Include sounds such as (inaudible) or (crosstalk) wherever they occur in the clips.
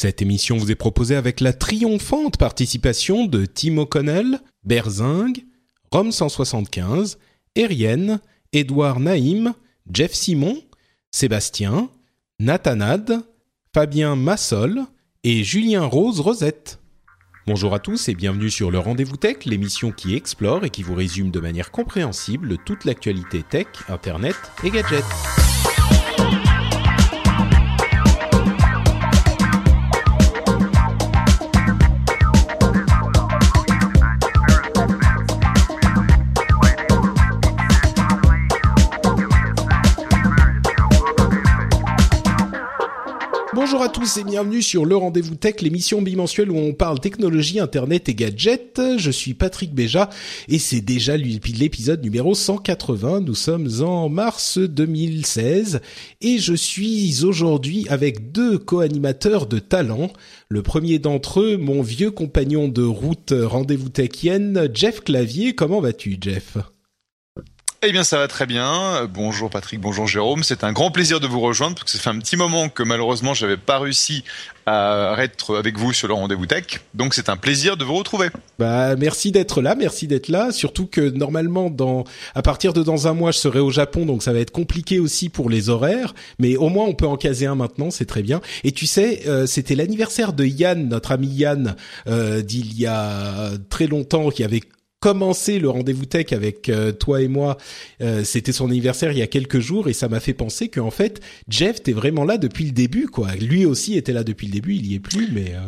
Cette émission vous est proposée avec la triomphante participation de Tim O'Connell, Berzing, Rome 175, Erienne, Édouard Naïm, Jeff Simon, Sébastien, Nathanad, Fabien Massol et Julien Rose Rosette. Bonjour à tous et bienvenue sur le Rendez-vous Tech, l'émission qui explore et qui vous résume de manière compréhensible toute l'actualité tech, internet et gadgets. Bonjour à tous et bienvenue sur le Rendez-vous Tech, l'émission bimensuelle où on parle technologie, internet et gadgets. Je suis Patrick Béja et c'est déjà l'épisode numéro 180. Nous sommes en mars 2016 et je suis aujourd'hui avec deux co-animateurs de talent. Le premier d'entre eux, mon vieux compagnon de route Rendez-vous Techienne, Jeff Clavier. Comment vas-tu, Jeff? Eh bien, ça va très bien. Bonjour Patrick, bonjour Jérôme. C'est un grand plaisir de vous rejoindre parce que ça fait un petit moment que malheureusement j'avais pas réussi à être avec vous sur le rendez-vous tech. Donc c'est un plaisir de vous retrouver. Bah merci d'être là, merci d'être là. Surtout que normalement à partir de dans un mois je serai au Japon, donc ça va être compliqué aussi pour les horaires. Mais au moins on peut en caser un maintenant, c'est très bien. Et tu sais, euh, c'était l'anniversaire de Yann, notre ami Yann, euh, d'il y a très longtemps, qui avait commencé le rendez-vous tech avec euh, toi et moi, euh, c'était son anniversaire il y a quelques jours et ça m'a fait penser qu'en fait Jeff t'es vraiment là depuis le début quoi. Lui aussi était là depuis le début, il y est plus mais euh,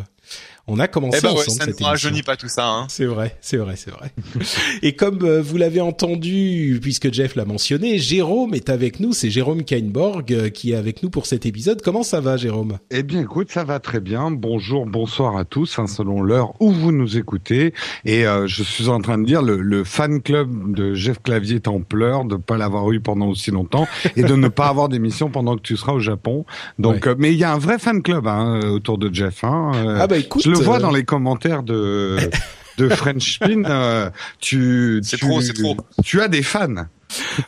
on a commencé eh ben ouais, ensemble ça cette ne rajeunit pas tout ça. Hein. C'est vrai, c'est vrai, c'est vrai. (laughs) et comme euh, vous l'avez entendu, puisque Jeff l'a mentionné, Jérôme est avec nous. C'est Jérôme Kainborg euh, qui est avec nous pour cet épisode. Comment ça va, Jérôme? Eh bien, écoute, ça va très bien. Bonjour, bonsoir à tous, hein, selon l'heure où vous nous écoutez. Et euh, je suis en train de dire, le, le fan club de Jeff Clavier est en pleurs de pas l'avoir eu pendant aussi longtemps (laughs) et de ne pas avoir d'émission pendant que tu seras au Japon. Donc, Ouais. euh, mais il y a un vrai fan club hein, autour de Jeff. Hein. Euh, Ah bah écoute, je le vois euh, dans les commentaires de (laughs) de French Spin. euh, tu, C'est tu- trop, c'est trop. Tu as des fans.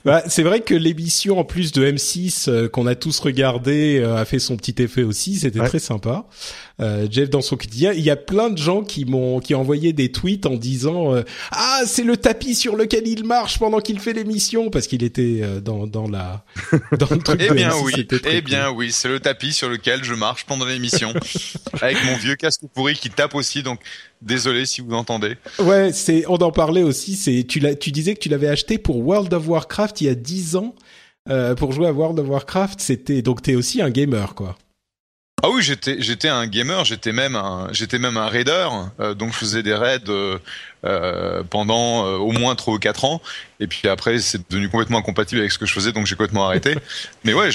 Bah, c'est vrai que l'émission en plus de M6 euh, qu'on a tous regardé euh, a fait son petit effet aussi. C'était Ouais. très sympa. Euh, Jeff dans son quotidien, il y a plein de gens qui m'ont qui ont envoyé des tweets en disant euh, ah c'est le tapis sur lequel il marche pendant qu'il fait l'émission parce qu'il était euh, dans dans la (laughs) dans le truc Eh bien M6, oui, eh bien oui, c'est le tapis sur lequel je marche pendant l'émission (laughs) avec mon vieux casque pourri qui tape aussi. Donc désolé si vous entendez. Ouais, c'est on en parlait aussi. C'est tu l'as tu disais que tu l'avais acheté pour World of Warcraft il y a 10 ans. Euh, pour jouer à World of Warcraft, c'était donc t'es aussi un gamer quoi. Ah oui, j'étais j'étais un gamer, j'étais même un j'étais même un raider, euh, donc je faisais des raids euh, euh, pendant euh, au moins 3 ou 4 ans et puis après c'est devenu complètement incompatible avec ce que je faisais donc j'ai complètement arrêté. (laughs) Mais ouais,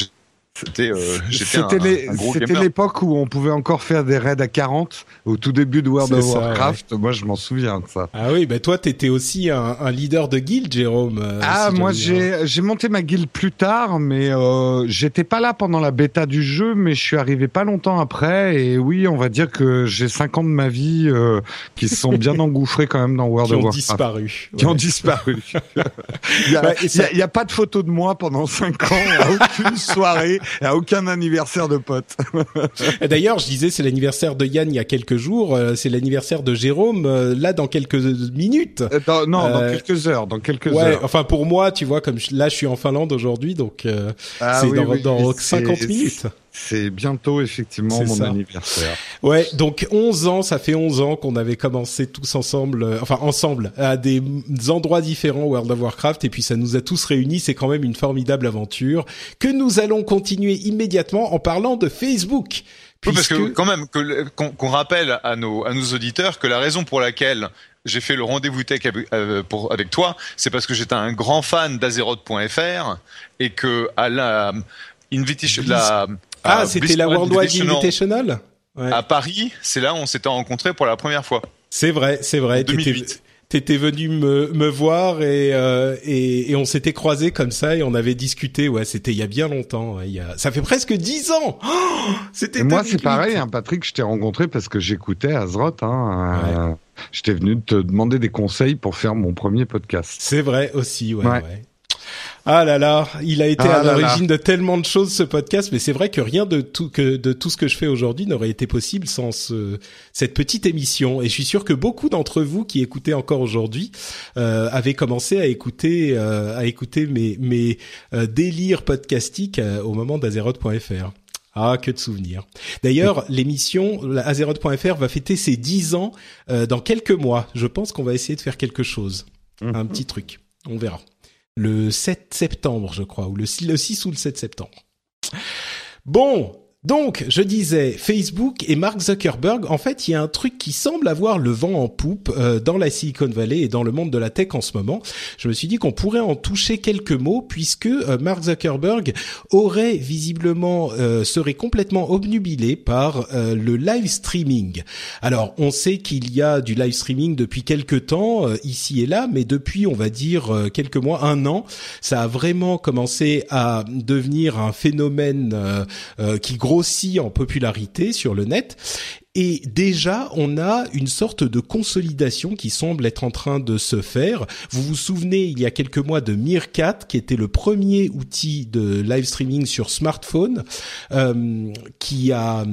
j'étais euh, j'étais un, C'était les- un gros c'était gamer. l'époque où on pouvait encore faire des raids à 40 au tout début de World C'est of ça, Warcraft. Moi, je m'en souviens de ça. Ah oui, bah toi t'étais aussi un, un leader de guild, Jérôme. euh, Ah, si moi j'ai j'ai monté ma guilde plus tard, mais euh, j'étais pas là pendant la bêta du jeu, mais je suis arrivé pas longtemps après. Et oui, on va dire que j'ai 5 ans de ma vie euh, qui se sont bien (laughs) engouffrés quand même dans World qui of ont Warcraft. disparu. Qui ont disparu. (laughs) Il y a, Ouais, et il y ça- a- pas de photo de moi pendant 5 ans, à aucune (laughs) soirée, (laughs) à aucun anniversaire de potes. (laughs) Et D'ailleurs, je disais, c'est l'anniversaire de Yann il y a quelques jours, euh, c'est l'anniversaire de Jérôme euh, là dans quelques minutes. Euh, dans- non, dans quelques heures, dans quelques Ouais, heures. enfin pour moi, tu vois, comme je- là je suis en Finlande aujourd'hui, donc euh, Ah c'est oui, dans, oui, dans c'est- 50 minutes. C'est bientôt effectivement mon ça. anniversaire. Ouais, donc 11 ans, ça fait 11 ans qu'on avait commencé tous ensemble, euh, enfin ensemble, à des endroits différents World of Warcraft, et puis ça nous a tous réunis, c'est quand même une formidable aventure que nous allons continuer immédiatement en parlant de Facebook. Oui, parce que quand même qu'on rappelle à nos à nos auditeurs que la raison pour laquelle j'ai fait le rendez-vous tech avec, euh, pour, avec toi, c'est parce que j'étais un grand fan d'Azeroth.fr et que à la Invitation, la, ah, c'était la Worldwide Invitational, à Paris. C'est là où on s'était rencontrés pour la première fois. C'est vrai, c'est vrai. 2008 t'étais venu me, me voir et, euh, et, et on s'était croisés comme ça et on avait discuté. Ouais, c'était il y a bien longtemps. il y a... Ça fait presque dix ans. Oh, (gasps) c'était. Moi, c'est pareil, hein, Patrick. Je t'ai rencontré parce que j'écoutais Azeroth. Hein, euh, J'étais venu te demander des conseils pour faire mon premier podcast. C'est vrai aussi. ouais. ouais. Ah là là, il a été ah à l'origine de tellement de choses ce podcast, mais c'est vrai que rien de tout que de tout ce que je fais aujourd'hui n'aurait été possible sans ce, cette petite émission. Et je suis sûr que beaucoup d'entre vous qui écoutez encore aujourd'hui euh, avaient commencé à écouter euh, à écouter mes mes euh, délires podcastiques euh, au moment d'Azeroth.fr. Ah, que de souvenirs. D'ailleurs, l'émission Azeroth.fr va fêter ses 10 ans dans quelques mois. Je pense qu'on va essayer de faire quelque chose. Un mhm. petit truc. On verra le 7 septembre, je crois, ou le 6 ou le 7 septembre. Bon, donc, je disais, Facebook et Mark Zuckerberg, en fait, il y a un truc qui semble avoir le vent en poupe euh, dans la Silicon Valley et dans le monde de la tech en ce moment. Je me suis dit qu'on pourrait en toucher quelques mots puisque euh, Mark Zuckerberg aurait visiblement euh, serait complètement obnubilé par le live streaming. Alors, on sait qu'il y a du live streaming depuis quelques temps ici et là, mais depuis, on va dire quelques mois, un an, ça a vraiment commencé à devenir un phénomène qui grossit en popularité sur le net. Et déjà, on a une sorte de consolidation qui semble être en train de se faire. Vous vous souvenez, il y a quelques mois, de Meerkat, qui était le premier outil de live streaming sur smartphone, euh, qui a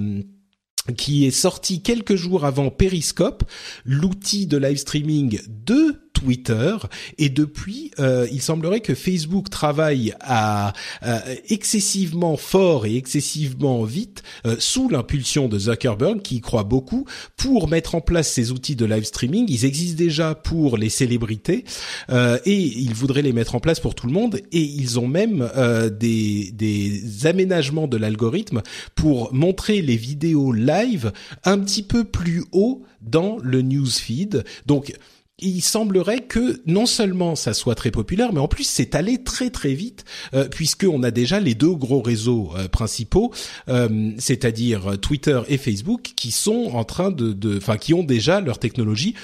qui est sorti quelques jours avant Periscope, l'outil de live streaming de Twitter. Et depuis euh, il semblerait que Facebook travaille à euh, excessivement fort et excessivement vite euh, sous l'impulsion de Zuckerberg qui y croit beaucoup pour mettre en place ces outils de live streaming. Ils existent déjà pour les célébrités et ils voudraient les mettre en place pour tout le monde. Et ils ont même des, des aménagements de l'algorithme pour montrer les vidéos live un petit peu plus haut dans le newsfeed. Donc il semblerait que non seulement ça soit très populaire, mais en plus c'est allé très très vite, euh, puisqu'on a déjà les deux gros réseaux euh, principaux, euh, c'est-à-dire Twitter et Facebook, qui sont en train de, enfin qui ont déjà leur technologie.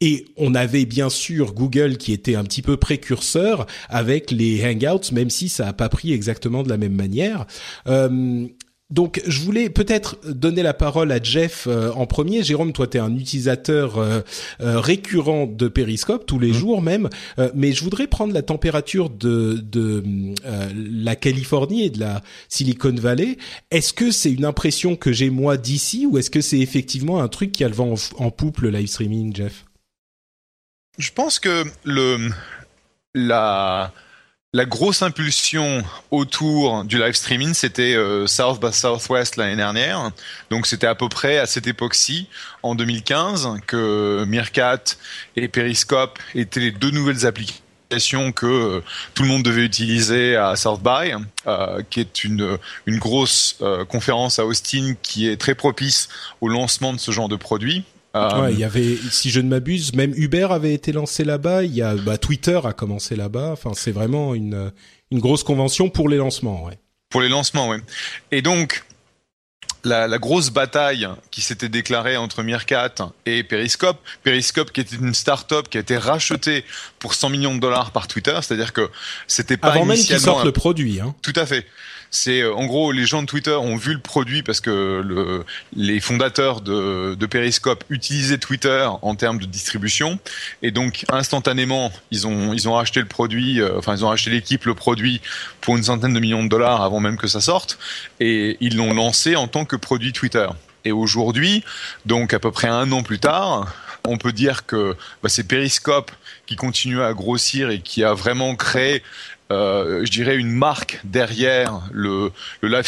Et on avait bien sûr Google qui était un petit peu précurseur avec les Hangouts, même si ça n'a pas pris exactement de la même manière. Donc, je voulais peut-être donner la parole à Jeff euh, en premier. Jérôme, toi, tu es un utilisateur euh, euh, récurrent de Periscope, tous les mmh. jours même. mais je voudrais prendre la température de, de la Californie et de la Silicon Valley. Est-ce que c'est une impression que j'ai moi d'ici ou est-ce que c'est effectivement un truc qui a le vent en, en poupe, le live streaming, Jeff? Je pense que le la la grosse impulsion autour du live streaming, c'était euh, South by Southwest l'année dernière. Donc c'était à peu près à cette époque-ci, en 2015, que Meerkat et Periscope étaient les deux nouvelles applications que euh, tout le monde devait utiliser à South by, euh, qui est une, une grosse conférence à Austin qui est très propice au lancement de ce genre de produits. Euh, ouais, il y avait, si je ne m'abuse, même Uber avait été lancé là-bas. Il y a, bah, Twitter a commencé là-bas. Enfin, c'est vraiment une une grosse convention pour les lancements, ouais. Pour les lancements, ouais. Et donc, la, la, grosse bataille qui s'était déclarée entre Meerkat et Periscope. Periscope qui était une start-up qui a été rachetée pour 100 millions de dollars par Twitter, c'est-à-dire que c'était pas avant même qu'ils sortent le produit. Hein. Tout à fait. C'est euh, en gros les gens de Twitter ont vu le produit parce que le, les fondateurs de, de Periscope utilisaient Twitter en termes de distribution et donc instantanément ils ont ils ont racheté le produit, euh, enfin ils ont racheté l'équipe le produit pour une centaine de millions de dollars avant même que ça sorte et ils l'ont lancé en tant que produit Twitter. Et aujourd'hui, donc à peu près un an plus tard, on peut dire que bah, c'est Periscope qui continue à grossir et qui a vraiment créé je dirais, une marque derrière le, le live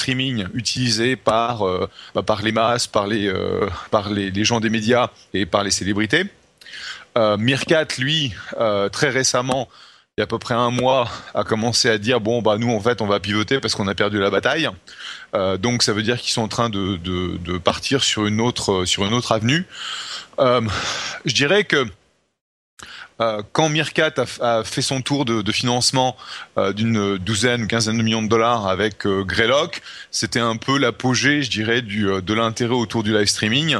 streaming utilisé par, euh, bah, par les masses, par, les, euh, par les, gens des médias et par les célébrités. Euh, Mirkat, lui, très récemment, il y a à peu près un mois, a commencé à dire bon bah nous en fait on va pivoter parce qu'on a perdu la bataille. Euh, donc ça veut dire qu'ils sont en train de, de, de, partir sur une autre sur une autre avenue. Euh, je dirais que euh, quand Mirkat a, fait son tour de, financement euh, d'une douzaine, quinzaine de millions de dollars avec euh, Greylock, c'était un peu l'apogée, je dirais, du, de l'intérêt autour du live streaming.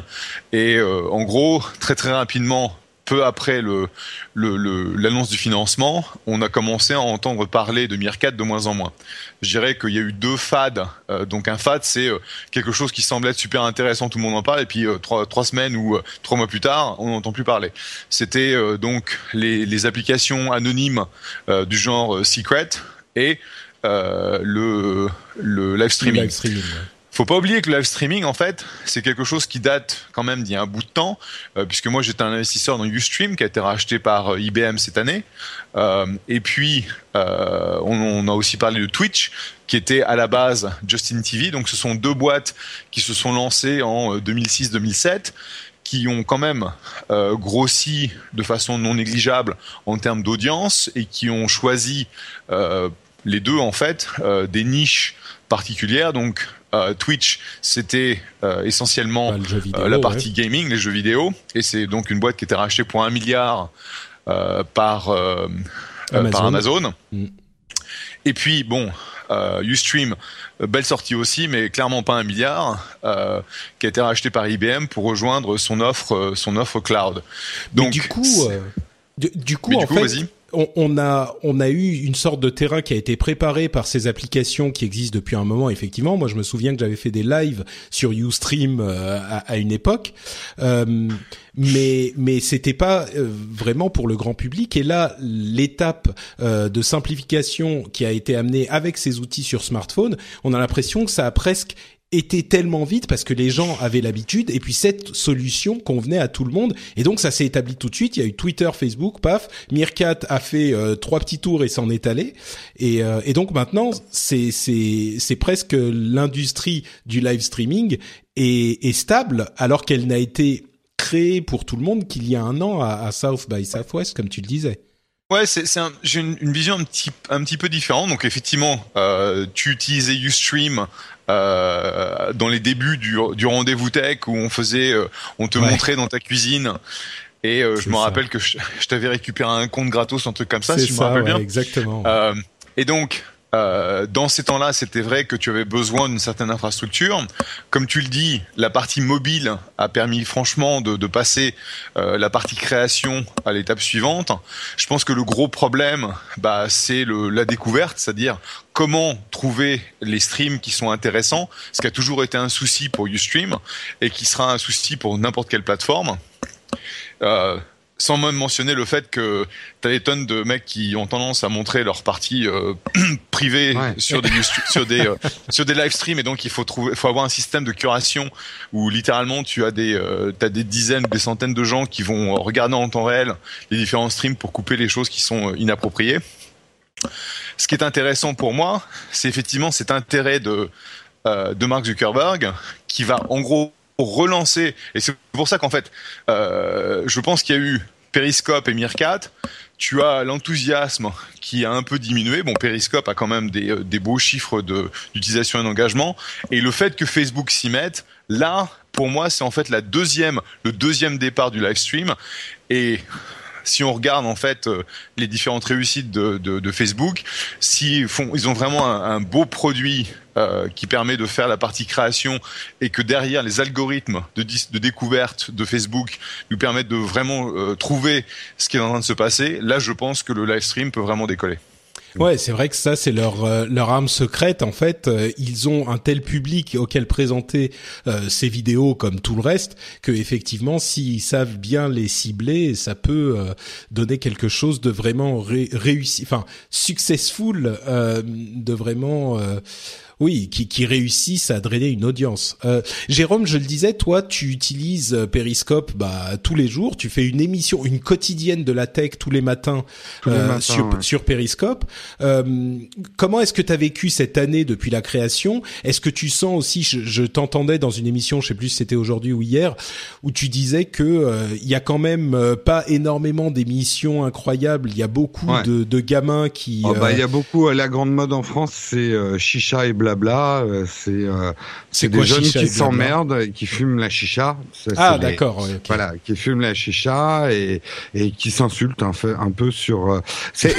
Et en gros, très très rapidement, peu après le, l'annonce du financement, on a commencé à entendre parler de Meerkat de moins en moins. Je dirais qu'il y a eu deux fads. Euh, donc un fad, c'est euh, quelque chose qui semble être super intéressant, tout le monde en parle, et puis euh, trois, trois, semaines ou trois mois plus tard, on n'entend plus parler. C'était donc les, les, applications anonymes du genre Secret et le, le live streaming. live streaming faut pas oublier que le live streaming, en fait, c'est quelque chose qui date quand même d'il y a un bout de temps, euh, puisque moi j'étais un investisseur dans Ustream qui a été racheté par euh, IBM cette année. Euh, et puis, on, a aussi parlé de Twitch, qui était à la base Justin TV. Donc, ce sont deux boîtes qui se sont lancées en 2006-2007 qui ont quand même grossi de façon non négligeable en termes d'audience et qui ont choisi les deux en fait des niches particulières. Donc euh, Twitch, c'était euh, essentiellement bah, euh, la partie gaming, les jeux vidéo, et c'est donc une boîte qui était rachetée pour un milliard par Amazon. Par Amazon. Mm. Et puis bon, Ustream, belle sortie aussi, mais clairement pas un milliard, qui a été racheté par IBM pour rejoindre son offre, son offre cloud. Donc du coup, du, coup, en fait, on, a on a eu une sorte de terrain qui a été préparé par ces applications qui existent depuis un moment effectivement. Moi je me souviens que j'avais fait des lives sur UStream euh, à, une époque, euh, mais mais c'était pas euh, vraiment pour le grand public. Et là l'étape de simplification qui a été amenée avec ces outils sur smartphone, on a l'impression que ça a presque était tellement vite parce que les gens avaient l'habitude et puis cette solution convenait à tout le monde et donc ça s'est établi tout de suite. Il y a eu Twitter, Facebook, paf. Meerkat a fait euh, trois petits tours et s'en est allé et, euh, et donc maintenant c'est c'est c'est presque l'industrie du live streaming est, est stable alors qu'elle n'a été créée pour tout le monde qu'il y a un an à, à South by Southwest comme tu le disais. Ouais, c'est, c'est j'ai une, une, vision un petit, un petit peu différente. Donc effectivement, euh, tu utilisais Ustream euh, dans les débuts du, du rendez-vous tech où on faisait, euh, on te montrait dans ta cuisine. Et euh, je me rappelle que je, t'avais récupéré un compte gratos, un truc comme ça, si je me rappelle bien. Exactement. Euh, et donc, euh, dans ces temps-là, c'était vrai que tu avais besoin d'une certaine infrastructure. Comme tu le dis, la partie mobile a permis franchement de, de passer euh, la partie création à l'étape suivante. Je pense que le gros problème, bah, c'est la découverte, c'est-à-dire comment trouver les streams qui sont intéressants, ce qui a toujours été un souci pour Ustream et qui sera un souci pour n'importe quelle plateforme. Euh, sans même mentionner le fait que t'as des tonnes de mecs qui ont tendance à montrer leur partie euh, (clears throat) privée sur des sur des euh, sur des live streams et donc il faut trouver faut avoir un système de curation où littéralement tu as des euh, t'as des dizaines des centaines de gens qui vont regarder en temps réel les différents streams pour couper les choses qui sont euh, inappropriées. Ce qui est intéressant pour moi, c'est effectivement cet intérêt de de Mark Zuckerberg qui va en gros relancer. Et c'est pour ça qu'en fait, euh, je pense qu'il y a eu Periscope et Meerkat. Tu as l'enthousiasme qui a un peu diminué. Bon, Periscope a quand même des, euh, des beaux chiffres d'utilisation et d'engagement. Et le fait que Facebook s'y mette, là, pour moi, c'est en fait la deuxième, le deuxième départ du live stream. Et si on regarde en fait euh, les différentes réussites de, de, de Facebook, si font, ils ont vraiment un, beau produit euh, qui permet de faire la partie création et que derrière les algorithmes de, de découverte de Facebook nous permettent de vraiment euh, trouver ce qui est en train de se passer, là je pense que le live stream peut vraiment décoller. Ouais, c'est vrai que ça c'est leur euh, leur arme secrète en fait. Euh, ils ont un tel public auquel présenter euh, ces vidéos comme tout le reste que effectivement s'ils savent bien les cibler, ça peut donner quelque chose de vraiment réussi, enfin successful, de vraiment oui, qui, qui réussissent à drainer une audience. Euh, Jérôme, je le disais, toi, tu utilises euh, Periscope bah, tous les jours. Tu fais une émission, une quotidienne de la tech tous les matins, euh, sur, sur Periscope. Euh, comment est-ce que tu as vécu cette année depuis la création? Est-ce que tu sens aussi, je, je t'entendais dans une émission, je sais plus si c'était aujourd'hui ou hier, où tu disais que euh, il y a quand même pas énormément d'émissions incroyables. Il y a beaucoup de, de, gamins qui. Oh, bah, il y a beaucoup. La grande mode en France, c'est chicha et blague blabla. c'est c'est des jeunes qui s'emmerdent et qui fument la chicha. ah d'accord. Voilà, qui fument la chicha et et qui s'insultent un, un peu sur. c'est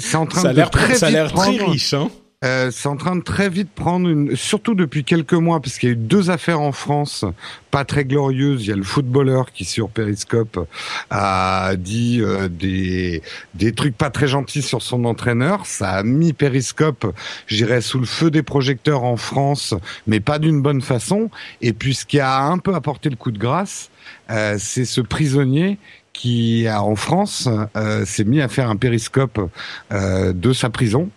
c'est en train ça de très ça a l'air très riche. Hein euh, c'est en train de très vite prendre une, surtout depuis quelques mois, parce qu'il y a eu deux affaires en France, pas très glorieuses. Il y a le footballeur qui sur Periscope a dit euh, des des trucs pas très gentils sur son entraîneur. Ça a mis Periscope, j'irais sous le feu des projecteurs en France, mais pas d'une bonne façon. Et puis ce qui a un peu apporté le coup de grâce, euh, c'est ce prisonnier qui, en France, euh, s'est mis à faire un périscope euh, de sa prison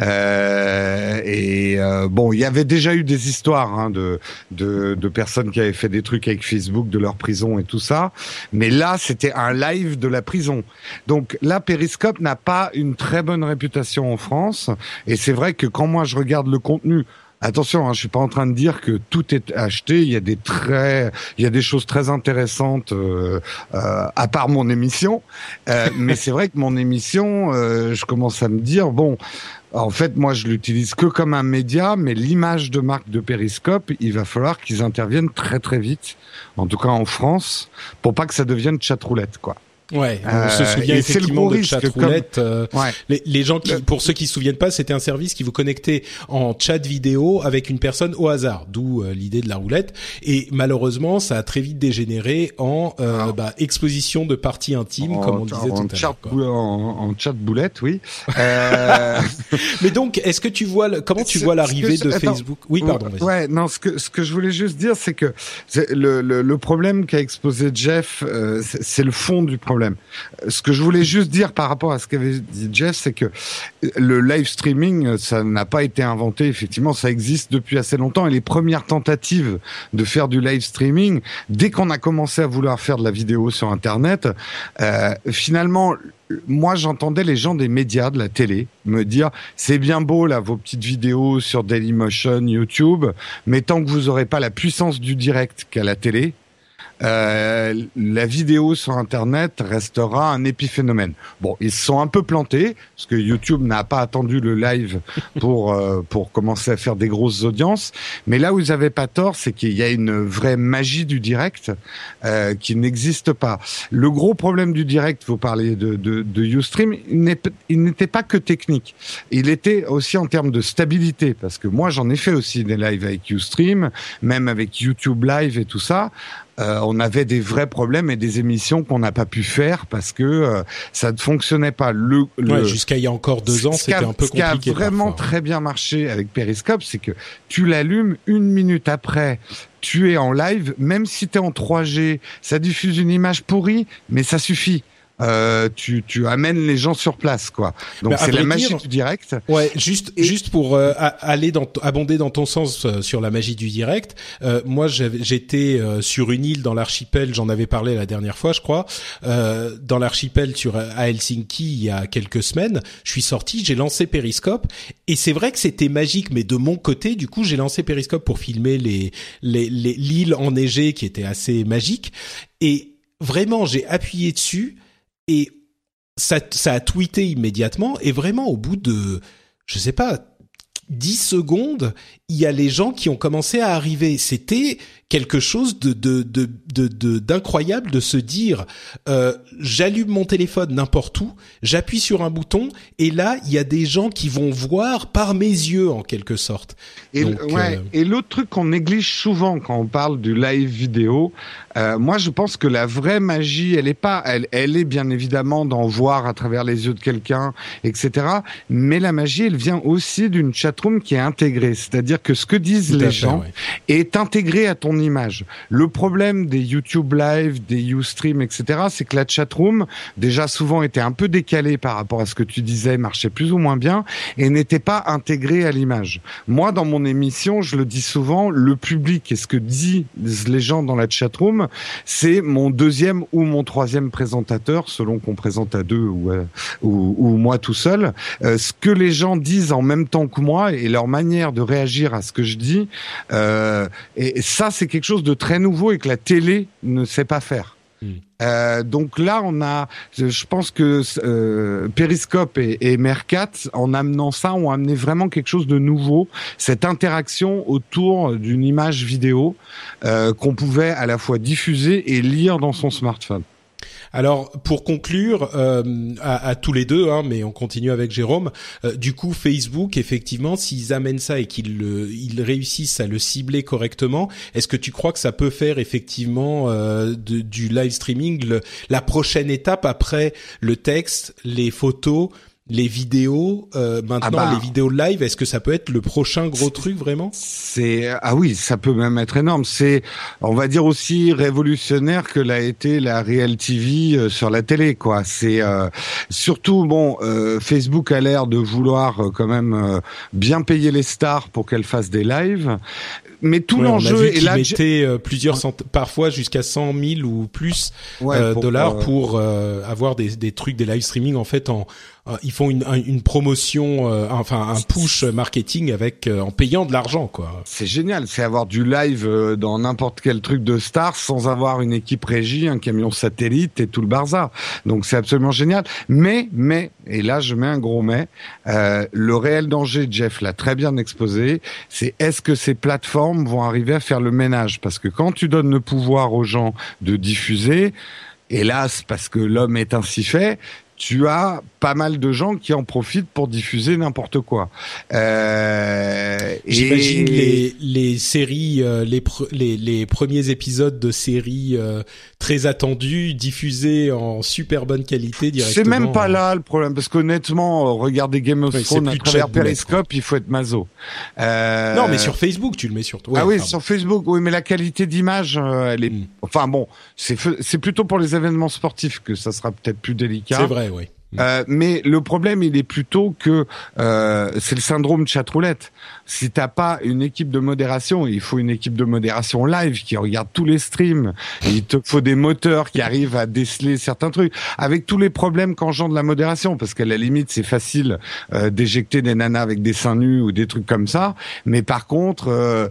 euh, et euh, bon, il y avait déjà eu des histoires hein, de, de, de personnes qui avaient fait des trucs avec Facebook de leur prison et tout ça, mais là c'était un live de la prison. Donc là, Periscope n'a pas une très bonne réputation en France, et c'est vrai que quand moi je regarde le contenu Attention, hein, je suis pas en train de dire que tout est acheté. Il y a des très, il y a des choses très intéressantes euh, euh, à part mon émission. Euh, mais c'est vrai que mon émission, euh, je commence à me dire bon, en fait, moi, je l'utilise que comme un média, mais l'image de marque de Periscope, il va falloir qu'ils interviennent très très vite, en tout cas en France, pour pas que ça devienne chatroulette, quoi. Ouais, on se euh, souvient effectivement de chatroulette. Euh, les, les, gens qui, pour ceux qui se souviennent pas, c'était un service qui vous connectait en chat vidéo avec une personne au hasard, d'où euh, l'idée de la roulette. Et malheureusement, ça a très vite dégénéré en euh, bah, exposition de parties intimes, comme on disait tout à l'heure. En, en, chat boulette, oui. (laughs) Mais donc, est-ce que tu vois, comment tu vois l'arrivée de Facebook? Oui, pardon. Ouais, non, ce que ce que je voulais juste dire, c'est que le, le, le problème qu'a exposé Jeff, c'est le fond du problème ce que je voulais juste dire par rapport à ce qu'avait dit Jeff, c'est que le live streaming, ça n'a pas été inventé. Effectivement, ça existe depuis assez longtemps. Et les premières tentatives de faire du live streaming, dès qu'on a commencé à vouloir faire de la vidéo sur Internet, euh, finalement, moi j'entendais les gens des médias, de la télé, me dire c'est bien beau là vos petites vidéos sur Dailymotion, YouTube, mais tant que vous aurez pas la puissance du direct qu'à la télé, euh, la vidéo sur Internet restera un épiphénomène. Bon, ils se sont un peu plantés parce que YouTube n'a pas attendu le live pour euh, pour commencer à faire des grosses audiences. Mais là où ils n'avaient pas tort, c'est qu'il y a une vraie magie du direct euh, qui n'existe pas. Le gros problème du direct, vous parlez de de, de UStream, il n'était pas que technique. Il était aussi en termes de stabilité parce que moi j'en ai fait aussi des lives avec UStream, même avec YouTube Live et tout ça. Euh, on avait des vrais problèmes et des émissions qu'on n'a pas pu faire parce que euh, ça ne fonctionnait pas. Le, jusqu'à il y a encore deux ans, c'était un peu compliqué. Ce qui a vraiment très bien marché avec Periscope, c'est que tu l'allumes une minute après tu es en live, même si tu es en 3G, ça diffuse une image pourrie, mais ça suffit. Euh, tu, tu amènes les gens sur place, quoi. Donc c'est la magie du direct. Ouais, juste juste pour euh, aller dans abonder dans ton sens euh, sur la magie du direct. moi, j'étais sur une île dans l'archipel. J'en avais parlé la dernière fois, je crois. dans l'archipel sur à Helsinki il y a quelques semaines. Je suis sorti, j'ai lancé Periscope et c'est vrai que c'était magique. Mais de mon côté, du coup, j'ai lancé Periscope pour filmer les les l'île enneigée qui était assez magique et vraiment j'ai appuyé dessus et ça, a tweeté immédiatement et vraiment au bout de, je sais pas, 10 secondes, il y a les gens qui ont commencé à arriver. C'était quelque chose de de d'incroyable de, se dire euh, j'allume mon téléphone n'importe où, j'appuie sur un bouton et là il y a des gens qui vont voir par mes yeux en quelque sorte. Et, ouais, euh, et l'autre truc qu'on néglige souvent quand on parle du live vidéo, euh, moi je pense que la vraie magie elle est pas, elle, elle est bien évidemment d'en voir à travers les yeux de quelqu'un, etc. Mais la magie elle vient aussi d'une chatroom qui est intégrée, c'est-à-dire que ce que disent les gens est intégré à ton image. Le problème des YouTube Live, des Ustream, etc., c'est que la chatroom, déjà souvent était un peu décalée par rapport à ce que tu disais, marchait plus ou moins bien, et n'était pas intégrée à l'image. Moi, dans mon émission, je le dis souvent, le public et ce que disent les gens dans la chatroom, c'est mon deuxième ou mon troisième présentateur, selon qu'on présente à deux ou, euh, ou, moi tout seul. Euh, ce que les gens disent en même temps que moi et leur manière de réagir à ce que je dis, euh, et ça, c'est quelque chose de très nouveau et que la télé ne sait pas faire. Euh, donc là, on a, je pense que euh, Periscope et, et, Mercat, en amenant ça, ont amené vraiment quelque chose de nouveau, cette interaction autour d'une image vidéo euh, qu'on pouvait à la fois diffuser et lire dans son smartphone. Alors pour conclure euh, à, tous les deux, hein, mais on continue avec Jérôme. Euh, du coup, Facebook, effectivement, s'ils amènent ça et qu'ils ils réussissent à le cibler correctement, est-ce que tu crois que ça peut faire effectivement euh, du live streaming la prochaine étape après le texte, les photos? Les vidéos euh, maintenant ah bah, les vidéos live est-ce que ça peut être le prochain gros truc vraiment? c'est ah oui ça peut même être énorme. C'est on va dire aussi révolutionnaire que l'a été la Real TV euh, sur la télé quoi. C'est euh, surtout bon euh, Facebook a l'air de vouloir euh, quand même euh, bien payer les stars pour qu'elles fassent des lives. Mais tout ouais, l'enjeu est là mettait plusieurs cent... parfois jusqu'à 100 000 ou plus ouais, pour, dollars pour avoir des, des trucs des live streaming en fait en ils font une, une promotion, euh, enfin un push marketing avec euh, en payant de l'argent quoi. C'est génial, c'est avoir du live dans n'importe quel truc de star sans avoir une équipe régie, un camion satellite et tout le bazar. Donc c'est absolument génial. Mais mais et là je mets un gros mais, euh, le réel danger, Jeff l'a très bien exposé, c'est est-ce que ces plateformes vont arriver à faire le ménage? Parce que quand tu donnes le pouvoir aux gens de diffuser, hélas parce que l'homme est ainsi fait, tu as pas mal de gens qui en profitent pour diffuser n'importe quoi. Euh, J'imagine et... les, les séries, euh, les, les, les, premiers épisodes de séries euh, très attendus diffusés en super bonne qualité directement. C'est même pas là le problème, parce qu'honnêtement, regarder Game of Thrones à travers Periscope, il faut être mazo. Euh... Non, mais sur Facebook, tu le mets sur toi. Ouais, ah oui, pardon. sur Facebook, oui, mais la qualité d'image, euh, elle est. Mm. Enfin bon, c'est c'est plutôt pour les événements sportifs que ça sera peut-être plus délicat. C'est vrai, oui. Euh, mais le problème, il est plutôt que euh, c'est le syndrome chatroulette. Si t'as pas une équipe de modération, il faut une équipe de modération live qui regarde tous les streams. il te faut des moteurs qui arrivent à déceler certains trucs, avec tous les problèmes qu'engendre la modération, parce qu'à la limite, c'est facile euh, d'éjecter des nanas avec des seins nus ou des trucs comme ça. Mais par contre, euh,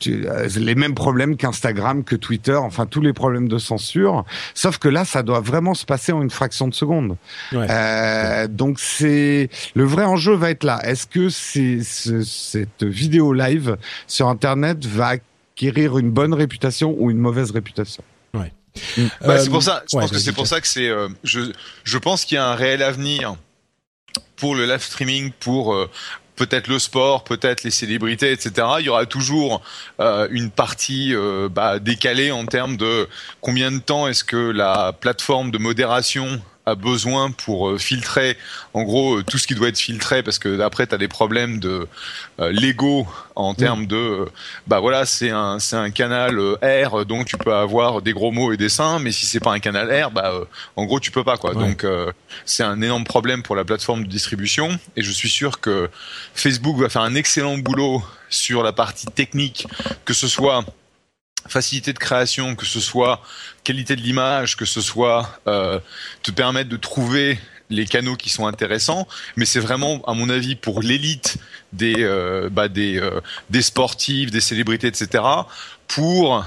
tu, euh, les mêmes problèmes qu'Instagram, que Twitter, enfin tous les problèmes de censure. Sauf que là, ça doit vraiment se passer en une fraction de seconde. Ouais. Euh, donc c'est le vrai enjeu va être là. Est-ce que c'est ce, cette vidéo live sur Internet va acquérir une bonne réputation ou une mauvaise réputation Ouais. Bah, c'est pour ça. Je ouais, pense que c'est pour ça que c'est. Euh, je je pense qu'il y a un réel avenir pour le live streaming, pour euh, peut-être le sport, peut-être les célébrités, etc. Il y aura toujours euh, une partie euh, bah, décalée en termes de combien de temps est-ce que la plateforme de modération a besoin pour euh, filtrer en gros euh, tout ce qui doit être filtré parce que après tu as des problèmes de euh, Lego en termes mmh. de bah voilà c'est un c'est un canal euh, R donc tu peux avoir des gros mots et des seins mais si c'est pas un canal R bah euh, en gros tu peux pas quoi ouais. donc c'est un énorme problème pour la plateforme de distribution et je suis sûr que Facebook va faire un excellent boulot sur la partie technique que ce soit facilité de création, que ce soit qualité de l'image, que ce soit euh, te permettre de trouver les canaux qui sont intéressants, mais c'est vraiment, à mon avis, pour l'élite des euh, bah, des euh, des sportifs, des célébrités, etc. Pour,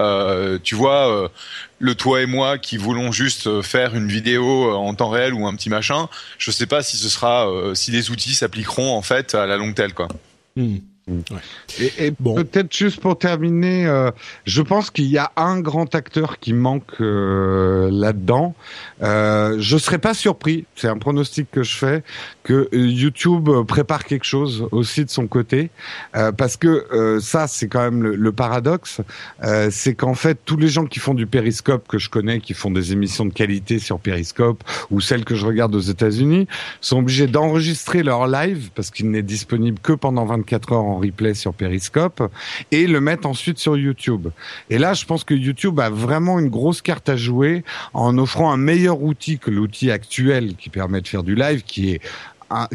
euh, tu vois, euh, le toi et moi qui voulons juste faire une vidéo en temps réel ou un petit machin, je sais pas si ce sera, si les outils s'appliqueront en fait à la longue telle quoi. Mmh. Ouais. Et, et bon. peut-être juste pour terminer, euh, je pense qu'il y a un grand acteur qui manque euh, là-dedans. Euh, je serais pas surpris, c'est un pronostic que je fais, que YouTube prépare quelque chose aussi de son côté, euh, parce que euh, ça, c'est quand même le, le paradoxe, euh, c'est qu'en fait, tous les gens qui font du périscope que je connais, qui font des émissions de qualité sur périscope ou celles que je regarde aux États-Unis, sont obligés d'enregistrer leur live parce qu'il n'est disponible que pendant 24 heures en replay sur Periscope et le mettre ensuite sur YouTube. Et là, je pense que YouTube a vraiment une grosse carte à jouer en offrant un meilleur outil que l'outil actuel qui permet de faire du live, qui est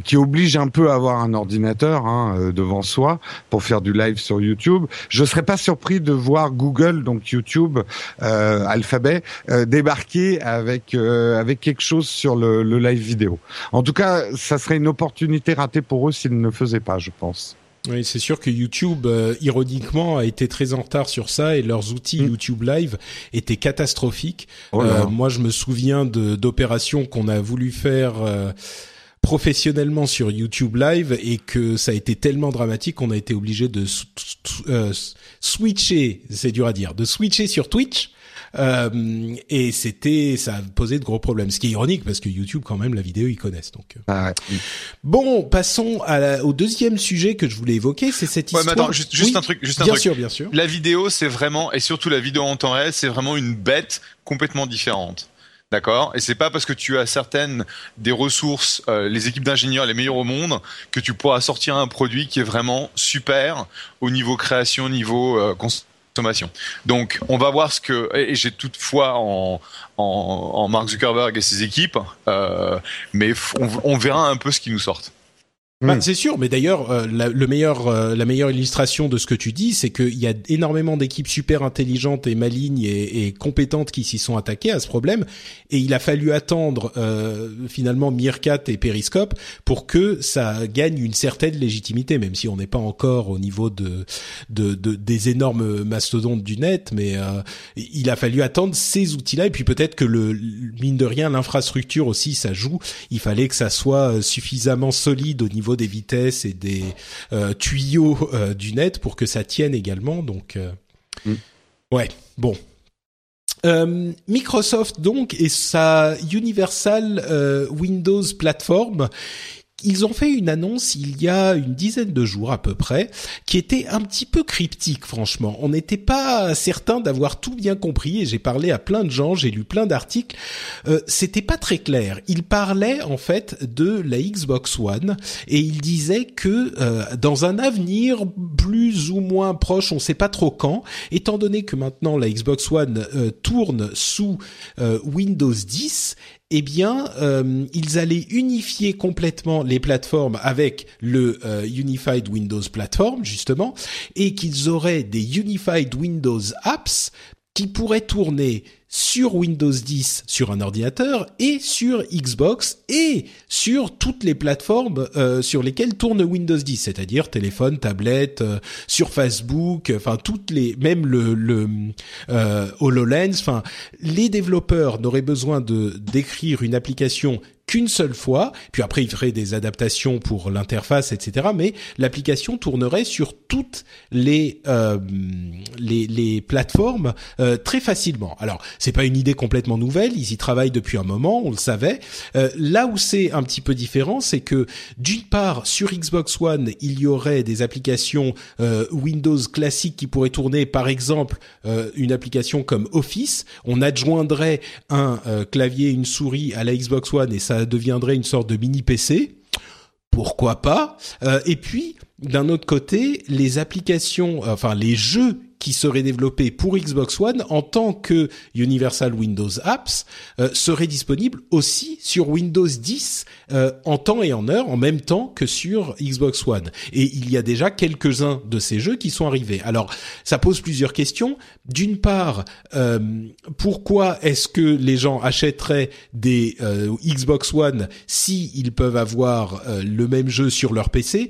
qui oblige un peu à avoir un ordinateur hein, euh, devant soi pour faire du live sur YouTube. Je serais pas surpris de voir Google, donc YouTube, euh, Alphabet, euh, débarquer avec avec quelque chose sur le, le live vidéo. En tout cas, ça serait une opportunité ratée pour eux s'ils ne le faisaient pas, je pense. Oui, c'est sûr que YouTube, euh, ironiquement, a été très en retard sur ça et leurs outils Mm. YouTube Live étaient catastrophiques. Oh. Euh, moi, je me souviens de d'opérations qu'on a voulu faire euh, professionnellement sur YouTube Live et que ça a été tellement dramatique qu'on a été obligé de euh, switcher, c'est dur à dire, de switcher sur Twitch. Euh, et c'était, ça a posé de gros problèmes. Ce qui est ironique parce que YouTube, quand même, la vidéo, ils connaissent. Donc, euh. Ah ouais. bon, passons à la- au deuxième sujet que je voulais évoquer, c'est cette Ouais, histoire. mais attends, juste, juste Oui, un truc, juste un bien truc. sûr, bien sûr. La vidéo, c'est vraiment, et surtout la vidéo en temps réel, c'est vraiment une bête complètement différente. D'accord? Et c'est pas parce que tu as certaines des ressources, euh, les équipes d'ingénieurs les meilleures au monde, que tu pourras sortir un produit qui est vraiment super au niveau création, au niveau euh, consommation. Donc, on va voir ce que. Et j'ai toutefois en, en, en Mark Zuckerberg et ses équipes, euh, mais on, on verra un peu ce qu'ils nous sortent. Bah, Mm. c'est sûr, mais d'ailleurs, euh, la, le meilleur, euh, la meilleure illustration de ce que tu dis, c'est qu'il y a énormément d'équipes super intelligentes et malignes et, et compétentes qui s'y sont attaquées à ce problème, et il a fallu attendre euh, finalement Meerkat et Periscope pour que ça gagne une certaine légitimité, même si on n'est pas encore au niveau de, de, de- des énormes mastodontes du net, mais euh, il a fallu attendre ces outils-là, et puis peut-être que le mine de rien, l'infrastructure aussi, ça joue. Il fallait que ça soit suffisamment solide au niveau des vitesses et des euh, tuyaux euh, du net pour que ça tienne également. Donc, euh, Mm. ouais, bon. Euh, Microsoft donc et sa Universal euh, Windows Platform ils ont fait une annonce il y a une dizaine de jours à peu près, qui était un petit peu cryptique, franchement. On n'était pas certain d'avoir tout bien compris, et j'ai parlé à plein de gens, j'ai lu plein d'articles. Euh, C'était pas très clair. Il parlait en fait de la Xbox One, et il disait que euh, dans un avenir plus ou moins proche, on sait pas trop quand, étant donné que maintenant la Xbox One euh, tourne sous euh, Windows 10, eh bien, euh, ils allaient unifier complètement les plateformes avec le euh, Unified Windows Platform, justement, et qu'ils auraient des Unified Windows Apps qui pourraient tourner sur Windows 10 sur un ordinateur et sur Xbox et sur toutes les plateformes euh, sur lesquelles tourne Windows 10, c'est-à-dire téléphone, tablette, euh, sur Facebook, enfin toutes les, même le, le euh, HoloLens, enfin les développeurs n'auraient besoin de d'écrire une application qu'une seule fois, puis après ils feraient des adaptations pour l'interface, etc. Mais l'application tournerait sur toutes les euh, les, les plateformes euh, très facilement. Alors c'est pas une idée complètement nouvelle, ils y travaillent depuis un moment, on le savait. Euh, là où c'est un petit peu différent, c'est que d'une part sur Xbox One il y aurait des applications euh, Windows classiques qui pourraient tourner, par exemple euh, une application comme Office, on adjoindrait un euh, clavier, une souris à la Xbox One et ça deviendrait une sorte de mini PC. Pourquoi pas? Euh, Et puis, d'un autre côté, les applications, enfin les jeux qui seraient développés pour Xbox One en tant que Universal Windows Apps euh, seraient disponibles aussi sur Windows 10 euh, en temps et en heure, en même temps que sur Xbox One. Et il y a déjà quelques-uns de ces jeux qui sont arrivés. Alors, ça pose plusieurs questions. D'une part, euh, pourquoi est-ce que les gens achèteraient des euh, Xbox One si ils peuvent avoir le même jeu sur leur PC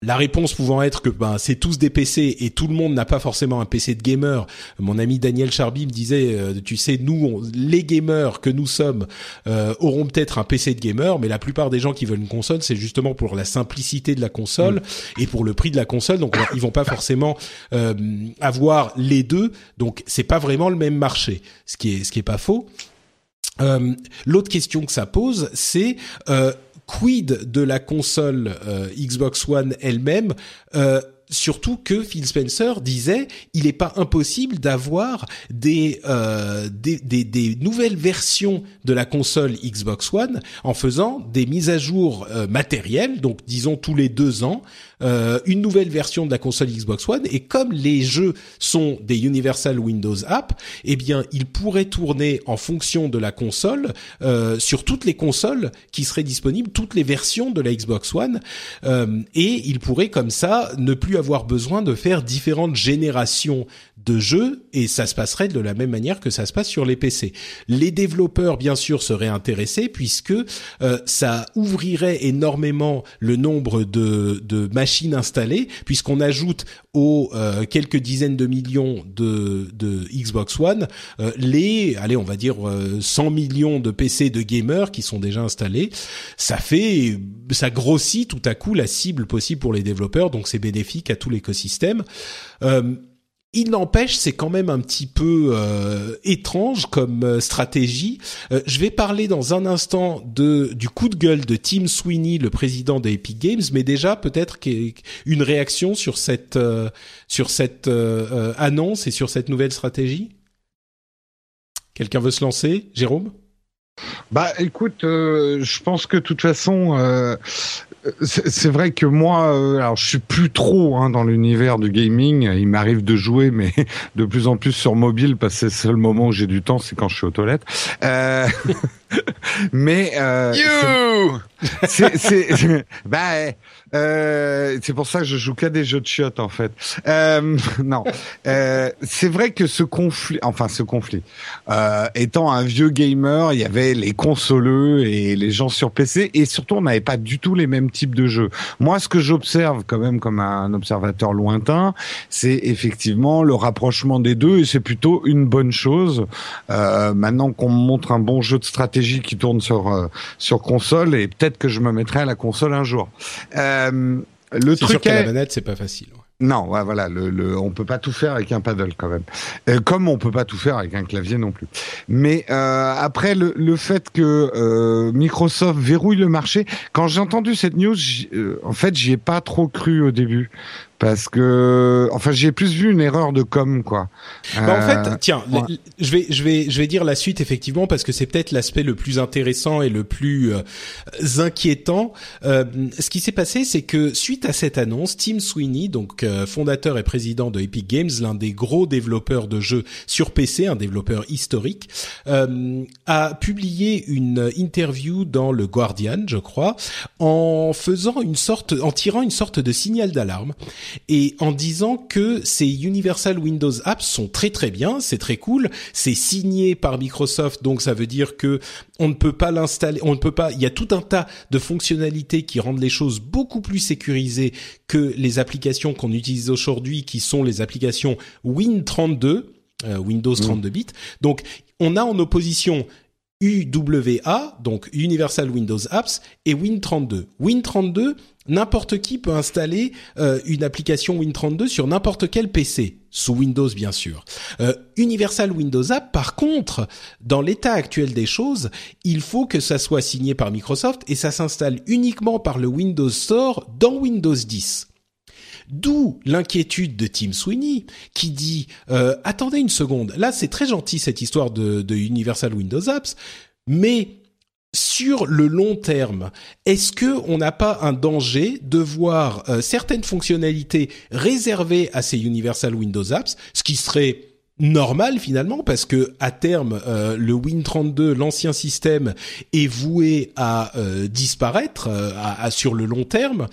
la réponse pouvant être que ben c'est tous des PC et tout le monde n'a pas forcément un PC de gamer. Mon ami Daniel Charby me disait, euh, tu sais, nous on- les gamers que nous sommes euh, auront peut-être un PC de gamer, mais la plupart des gens qui veulent une console, c'est justement pour la simplicité de la console et pour le prix de la console. Donc ils vont pas forcément euh, avoir les deux. Donc c'est pas vraiment le même marché, ce qui est ce qui est pas faux. Euh, L'autre question que ça pose, c'est euh, quid de la console euh, Xbox One elle-même euh, Surtout que Phil Spencer disait, il n'est pas impossible d'avoir des, euh, des, des, nouvelles versions de la console Xbox One en faisant des mises à jour matérielles, donc disons tous les deux ans, euh, une nouvelle version de la console Xbox One. Et comme les jeux sont des Universal Windows App, eh bien, ils pourraient tourner en fonction de la console euh, sur toutes les consoles qui seraient disponibles, toutes les versions de la Xbox One, euh, et ils pourraient comme ça ne plus avoir besoin de faire différentes générations de jeux et ça se passerait de la même manière que ça se passe sur les PC. Les développeurs bien sûr seraient intéressés puisque euh, ça ouvrirait énormément le nombre de, de machines machines installées, puisqu'on ajoute aux quelques dizaines de millions de, Xbox One les, allez, on va dire 100 millions de PC de gamers qui sont déjà installés. Ça fait, ça grossit tout à coup la cible possible pour les développeurs, donc c'est bénéfique à tout l'écosystème. Euh, il n'empêche, c'est quand même un petit peu euh, étrange comme euh, stratégie. Euh, je vais parler dans un instant de du coup de gueule de Tim Sweeney, le président de Epic Games, mais déjà peut-être une réaction sur cette sur cette annonce et sur cette nouvelle stratégie? Quelqu'un veut se lancer, Jérôme? Bah, écoute, je pense que de toute façon, c'est vrai que moi, euh, alors je suis plus trop hein, dans l'univers du gaming. Il m'arrive de jouer, mais (laughs) de plus en plus sur mobile parce que c'est le seul moment où j'ai du temps, c'est quand je suis aux toilettes. Euh... (laughs) (laughs) mais euh, c'est (laughs) bah euh, c'est pour ça que je joue qu'à des jeux de chiottes en fait. Euh, (laughs) non, euh, c'est vrai que ce conflit, enfin ce conflit, euh, étant un vieux gamer, il y avait les consoleux et les gens sur PC, et surtout on n'avait pas du tout les mêmes types de jeux. Moi, ce que j'observe quand même comme un observateur lointain, c'est effectivement le rapprochement des deux, et c'est plutôt une bonne chose. Euh, maintenant qu'on montre un bon jeu de stratégie qui tourne sur euh, sur console, et peut-être que je me mettrai à la console un jour. Euh, le truc sûr est... la manette, c'est pas facile. Non, voilà, le, le, on peut pas tout faire avec un paddle quand même, euh, comme on peut pas tout faire avec un clavier non plus. Mais euh, après le, le fait que euh, Microsoft verrouille le marché, quand j'ai entendu cette news, en fait, j'y ai pas trop cru au début parce que enfin j'ai plus vu une erreur de com quoi. Bah, en fait, euh, tiens, je vais je vais je vais dire la suite effectivement parce que c'est peut-être l'aspect le plus intéressant et le plus euh, inquiétant. Euh, ce qui s'est passé, c'est que suite à cette annonce, Tim Sweeney, donc euh, fondateur et président de Epic Games, l'un des gros développeurs de jeux sur PC, un développeur historique, a publié une interview dans le Guardian, je crois, en faisant une sorte, en tirant une sorte de signal d'alarme et en disant que ces Universal Windows Apps sont très très bien, c'est très cool, c'est signé par Microsoft, donc ça veut dire que on ne peut pas l'installer, on ne peut pas, il y a tout un tas de fonctionnalités qui rendent les choses beaucoup plus sécurisées que les applications qu'on utilise aujourd'hui, qui sont les applications Win32, euh, Windows 32 mmh. bits. Donc on a en opposition UWA, donc Universal Windows Apps, et Win32. Win32, n'importe qui peut installer euh, une application Win32 sur n'importe quel PC, sous Windows bien sûr. Euh, Universal Windows App, par contre, dans l'état actuel des choses, il faut que ça soit signé par Microsoft et ça s'installe uniquement par le Windows Store dans Windows 10. D'où l'inquiétude de Tim Sweeney qui dit euh, attendez une seconde, là c'est très gentil cette histoire de, Universal Windows Apps, mais sur le long terme, est-ce que on n'a pas un danger de voir euh, certaines fonctionnalités réservées à ces Universal Windows Apps, ce qui serait normal finalement parce que à terme euh, le Win32 l'ancien système est voué à euh, disparaître euh, à, sur le long terme.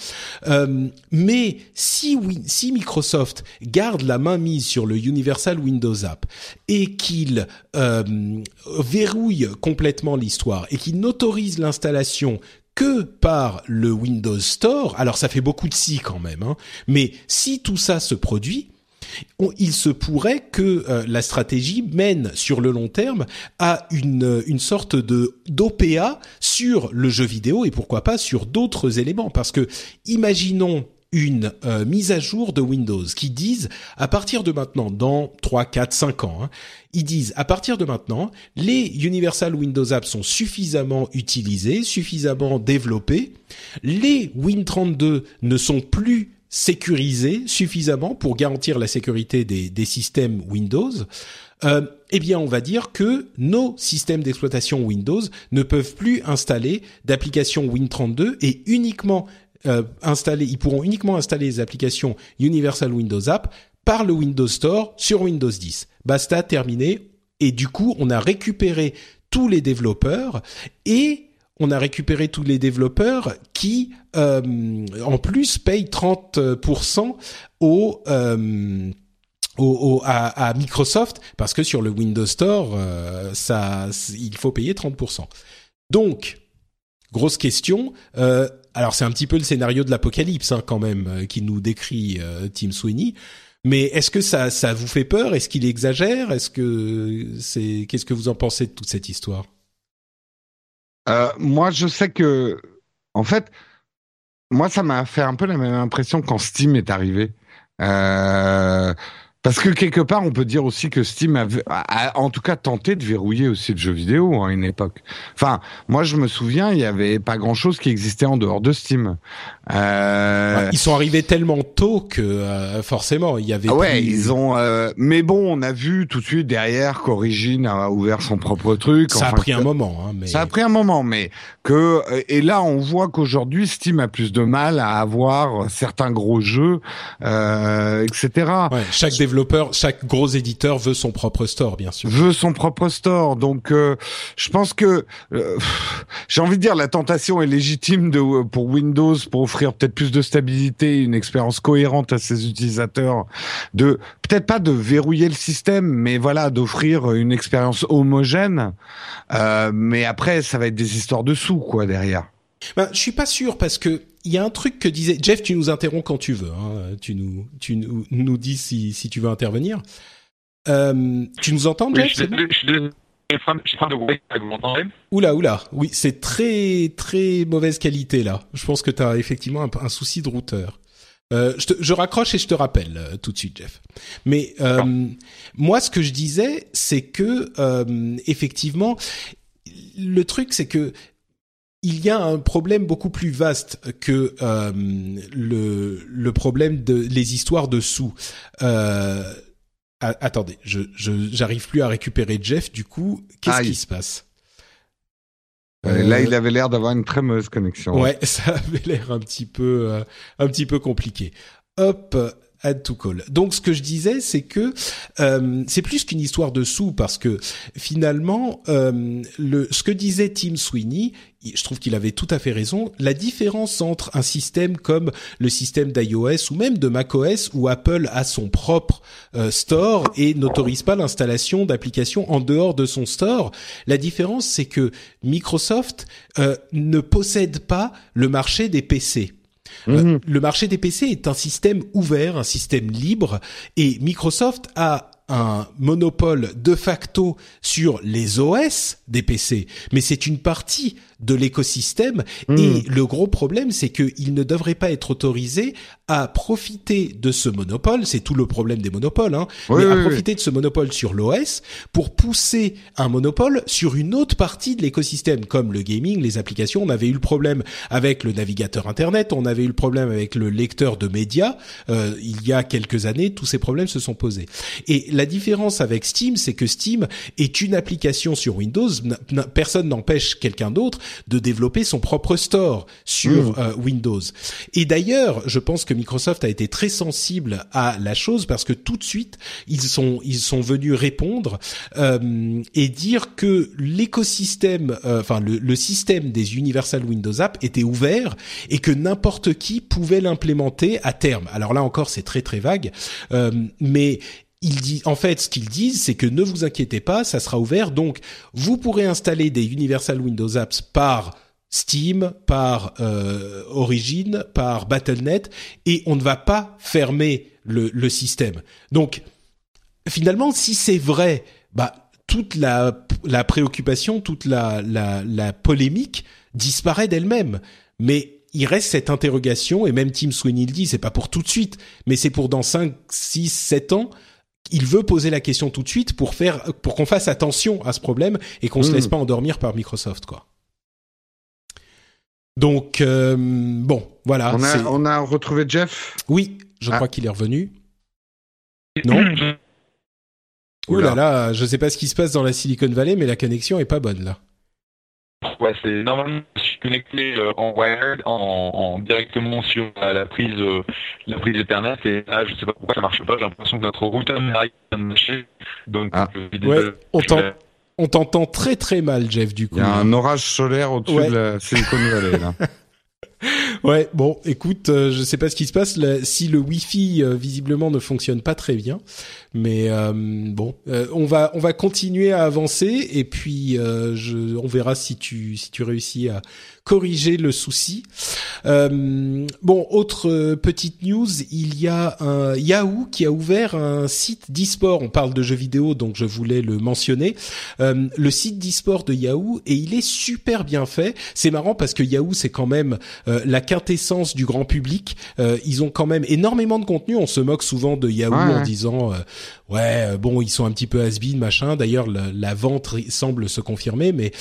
Mais si si Microsoft garde la main mise sur le Universal Windows App et qu'il verrouille complètement l'histoire et qu'il n'autorise l'installation que par le Windows Store, alors ça fait beaucoup de si quand même, hein, mais si tout ça se produit, il se pourrait que euh, la stratégie mène sur le long terme à une, une sorte de d'OPA sur le jeu vidéo et pourquoi pas sur d'autres éléments. Parce que imaginons une euh, mise à jour de Windows qui disent à partir de maintenant, dans 3, 4, 5 ans, hein, ils disent à partir de maintenant, les Universal Windows Apps sont suffisamment utilisés, suffisamment développés, les Win32 ne sont plus sécurisé suffisamment pour garantir la sécurité des, des systèmes Windows, euh, eh bien, on va dire que nos systèmes d'exploitation Windows ne peuvent plus installer d'applications Win32 et uniquement euh, installer, ils pourront uniquement installer les applications Universal Windows App par le Windows Store sur Windows 10. Basta, terminé. Et du coup, on a récupéré tous les développeurs et on a récupéré tous les développeurs qui, euh, en plus, payent 30% au, euh, à, Microsoft parce que sur le Windows Store, euh, ça, il faut payer 30%. Donc, grosse question. alors c'est un petit peu le scénario de l'apocalypse hein, quand même euh, qui nous décrit euh, Tim Sweeney. Mais est-ce que ça, ça vous fait peur? Est-ce qu'il exagère? Est-ce que c'est Qu'est-ce que vous en pensez de toute cette histoire? Euh, Moi, je sais que, en fait, moi, ça m'a fait un peu la même impression quand Steam est arrivé. Euh, parce que quelque part, on peut dire aussi que Steam a, en tout cas tenté de verrouiller aussi le jeu vidéo à une époque. Enfin, moi je me souviens, il y avait pas grand-chose qui existait en dehors de Steam. Euh... Ils sont arrivés tellement tôt que euh, forcément il y avait. Ah ouais, ils ont. Euh... Mais bon, on a vu tout de suite derrière qu'Origin a ouvert son propre truc. Ça a pris un moment. Hein, mais... Ça a pris un moment, mais que et là on voit qu'aujourd'hui Steam a plus de mal à avoir certains gros jeux, euh, etc. Ouais, chaque développeur développeur, chaque gros éditeur veut son propre store, bien sûr. Veut son propre store. Donc, euh, je pense que euh, (laughs) j'ai envie de dire la tentation est légitime de pour Windows pour offrir peut-être plus de stabilité, une expérience cohérente à ses utilisateurs, de peut-être pas de verrouiller le système, mais voilà d'offrir une expérience homogène. Euh, mais après, ça va être des histoires de sous quoi derrière. Ben, je suis pas sûr parce que il y a un truc que disait Jeff. Tu nous interromps quand tu veux. Hein. Tu nous tu nous, nous dis si si tu veux intervenir. Euh, tu nous entends, Jeff Je suis de vous m'entendez Oula, oula. Oui, c'est très très mauvaise qualité là. Je pense que tu as effectivement un, souci de routeur. Euh, je, te, je, raccroche et je te rappelle euh, tout de suite, Jeff. Mais euh, moi, ce que je disais, c'est que euh, effectivement, le truc, c'est que il y a un problème beaucoup plus vaste que euh, le, le problème de les histoires de sous. Euh, attendez, je j'arrive plus à récupérer Jeff. Du coup, qu'est-ce qui se passe? Euh, Là, il avait l'air d'avoir une très mauvaise connexion. Ouais, (laughs) ça avait l'air un petit peu un petit peu compliqué. Hop, add to call. Donc ce que je disais, c'est que euh, c'est plus qu'une histoire de sous parce que finalement, euh, le, ce que disait Tim Sweeney, je trouve qu'il avait tout à fait raison. La différence entre un système comme le système d'iOS ou même de macOS où Apple a son propre euh, store et n'autorise pas l'installation d'applications en dehors de son store, la différence c'est que Microsoft ne possède pas le marché des PC. Euh, mhm. le marché des PC est un système ouvert, un système libre, et Microsoft a un monopole de facto sur les OS des PC, mais c'est une partie de l'écosystème et hmm. le gros problème c'est qu'il ne devrait pas être autorisé à profiter de ce monopole, c'est tout le problème des monopoles, hein, mais à profiter de ce monopole sur l'OS pour pousser un monopole sur une autre partie de l'écosystème comme le gaming, les applications. On avait eu le problème avec le navigateur internet, on avait eu le problème avec le lecteur de médias. Euh, il y a quelques années, tous ces problèmes se sont posés. Et la différence avec Steam, c'est que Steam est une application sur Windows. Personne n'empêche quelqu'un d'autre de développer son propre store sur mmh. euh, Windows. Et d'ailleurs, je pense que Microsoft a été très sensible à la chose parce que tout de suite ils sont ils sont venus répondre euh, et dire que l'écosystème, euh, enfin le, le, système des Universal Windows App était ouvert et que n'importe qui pouvait l'implémenter à terme. Alors là encore, c'est très très vague, euh, mais il dit, en fait, ce qu'ils disent, c'est que ne vous inquiétez pas, ça sera ouvert. Donc, vous pourrez installer des Universal Windows Apps par Steam, par euh, Origin, par Battle.net, et on ne va pas fermer le, le système. Donc, finalement, si c'est vrai, bah toute la, la préoccupation, toute la, la, la polémique disparaît d'elle-même. Mais il reste cette interrogation, et même Tim Sweeney le dit, c'est pas pour tout de suite, mais c'est pour dans 5, 6, 7 ans, il veut poser la question tout de suite pour faire pour qu'on fasse attention à ce problème et qu'on se hmm. laisse pas endormir par Microsoft quoi. Donc euh, bon, voilà. On a, on a retrouvé Jeff? Oui, je ah. crois qu'il est revenu. Non. (clears throat) Ouh là là, je sais pas ce qui se passe dans la Silicon Valley, mais la connexion est pas bonne là. Ouais, c'est normalement je suis connecté euh, en wired, en, en, directement sur la, prise, euh, la prise Ethernet et là je sais pas pourquoi ça marche pas. J'ai l'impression que notre routeur n'arrive pas à marcher. Donc ah. ouais, on t'entend très très mal, Jeff. Du coup, il y a un orage solaire au-dessus de la Silicon Valley là. (laughs) Ouais, bon, écoute, euh, je sais pas ce qui se passe. si le Wi-Fi euh, visiblement ne fonctionne pas très bien, mais euh, bon, on va on va continuer à avancer et puis je, on verra si tu si tu réussis à corriger le souci. Euh, bon, autre euh, petite news, il y a un Yahoo qui a ouvert un site d'e-sport. On parle de jeux vidéo, donc je voulais le mentionner. Euh, le site d'e-sport de Yahoo et il est super bien fait. C'est marrant parce que Yahoo c'est quand même euh, la quintessence du grand public. ils ont quand même énormément de contenu. On se moque souvent de Yahoo en disant ouais bon ils sont un petit peu has machin. D'ailleurs la, la, vente semble se confirmer, mais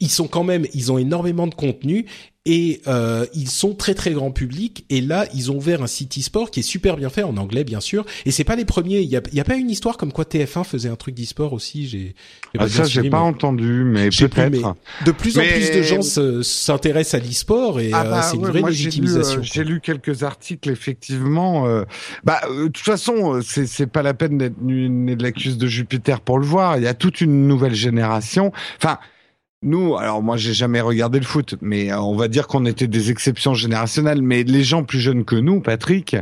ils sont quand même, ils ont énormément de contenu et euh, ils sont très très grand public. Et là ils ont ouvert un site e-sport qui est super bien fait en anglais bien sûr. Et c'est pas les premiers. Il y a, y a pas une histoire comme quoi TF1 faisait un truc d'e-sport aussi. J'ai ah, ça j'ai pas entendu mais peut-être. de plus en plus de gens s'intéressent à l'e-sport et ah euh, bah c'est une vraie légitimisation euh, j'ai lu, quelques articles effectivement euh, bah de toute façon c'est c'est pas la peine d'être né de l'accuse de Jupiter pour le voir. Il y a toute une nouvelle génération. Enfin nous, alors moi j'ai jamais regardé le foot, mais euh, on va dire qu'on était des exceptions générationnelles. Mais les gens plus jeunes que nous, Patrick,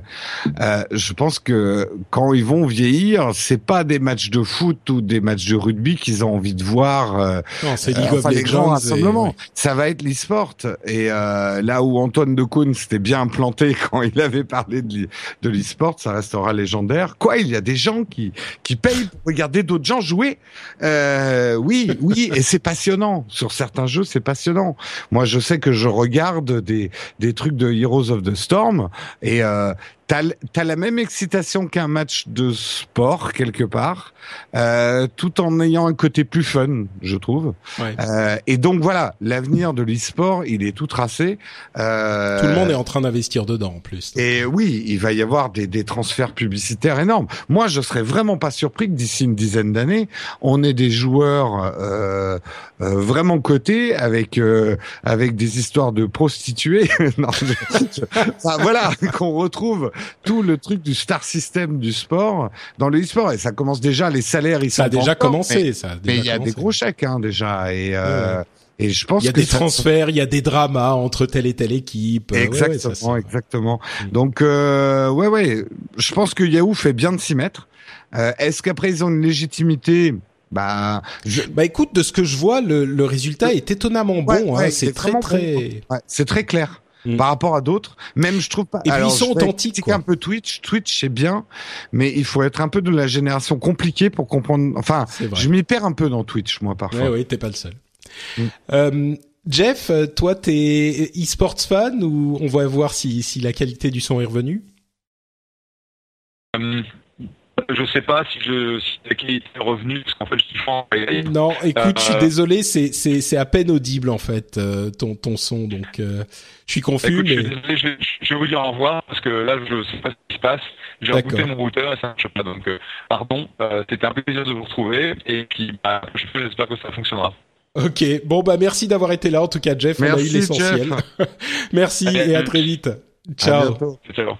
euh, je pense que quand ils vont vieillir, c'est pas des matchs de foot ou des matchs de rugby qu'ils ont envie de voir. Euh, non, c'est League of Legends. Ça va être l'e-sport. Et là où Antoine de Caunes s'était bien planté (laughs) quand il avait parlé de l'e-sport, ça restera légendaire. Quoi, il y a des gens qui qui payent pour regarder d'autres gens jouer? oui, oui, et c'est passionnant sur certains jeux, c'est passionnant. Moi, je sais que je regarde des, des trucs de Heroes of the Storm et euh, t'as as la même excitation qu'un match de sport quelque part, euh, tout en ayant un côté plus fun, je trouve. Euh, et donc voilà, l'avenir de l'e-sport, il est tout tracé. Euh, tout le monde est en train d'investir dedans en plus. Et oui, il va y avoir des, des transferts publicitaires énormes. Moi, je serais vraiment pas surpris que d'ici une dizaine d'années, on ait des joueurs euh, euh vraiment cotés avec euh, avec des histoires de prostituées. (laughs) non, enfin, voilà, (laughs) qu'on retrouve tout le truc du star system du sport dans le e-sport et ça commence déjà les salaires ils ça a déjà commencé ça mais il y a des gros chèques hein, déjà et euh, Et je pense il y a des transferts, il y a des dramas entre telle et telle équipe. Exactement, exactement. Mm. Donc euh, ouais, ouais, je pense que Yahoo fait bien de s'y mettre. Euh, Est-ce qu'après ils ont une légitimité? Bah, bah écoute, de ce que je vois, le, le résultat est étonnamment bon. hein. c'est très très, c'est très clair. Mm. par rapport à d'autres. Même je trouve pas. Et puis ils sont authentiques. un peu Twitch. Twitch c'est bien, mais il faut être un peu de la génération compliquée pour comprendre. Enfin, je m'y perds un peu dans Twitch moi parfois. Oui, oui, t'es pas le seul. Mm. Euh, Jeff, toi, t'es e-sports fan ou on va voir si, si la qualité du son est revenue? Euh, je sais pas si je si la qualité est revenue parce qu'en fait je suis Non, écoute, je suis euh, désolé, c'est c'est c'est à peine audible en fait euh, ton ton son donc euh, je suis confus mais je, vais vous dire au revoir parce que là je sais pas ce qui se passe. J'ai rebooté mon routeur et ça marche pas donc pardon, c'était un plaisir de vous retrouver et puis bah, j'espère que ça fonctionnera. Ok, bon bah merci d'avoir été là en tout cas Jeff, merci, on a eu l'essentiel. (laughs) merci et à très vite. Ciao. Ciao.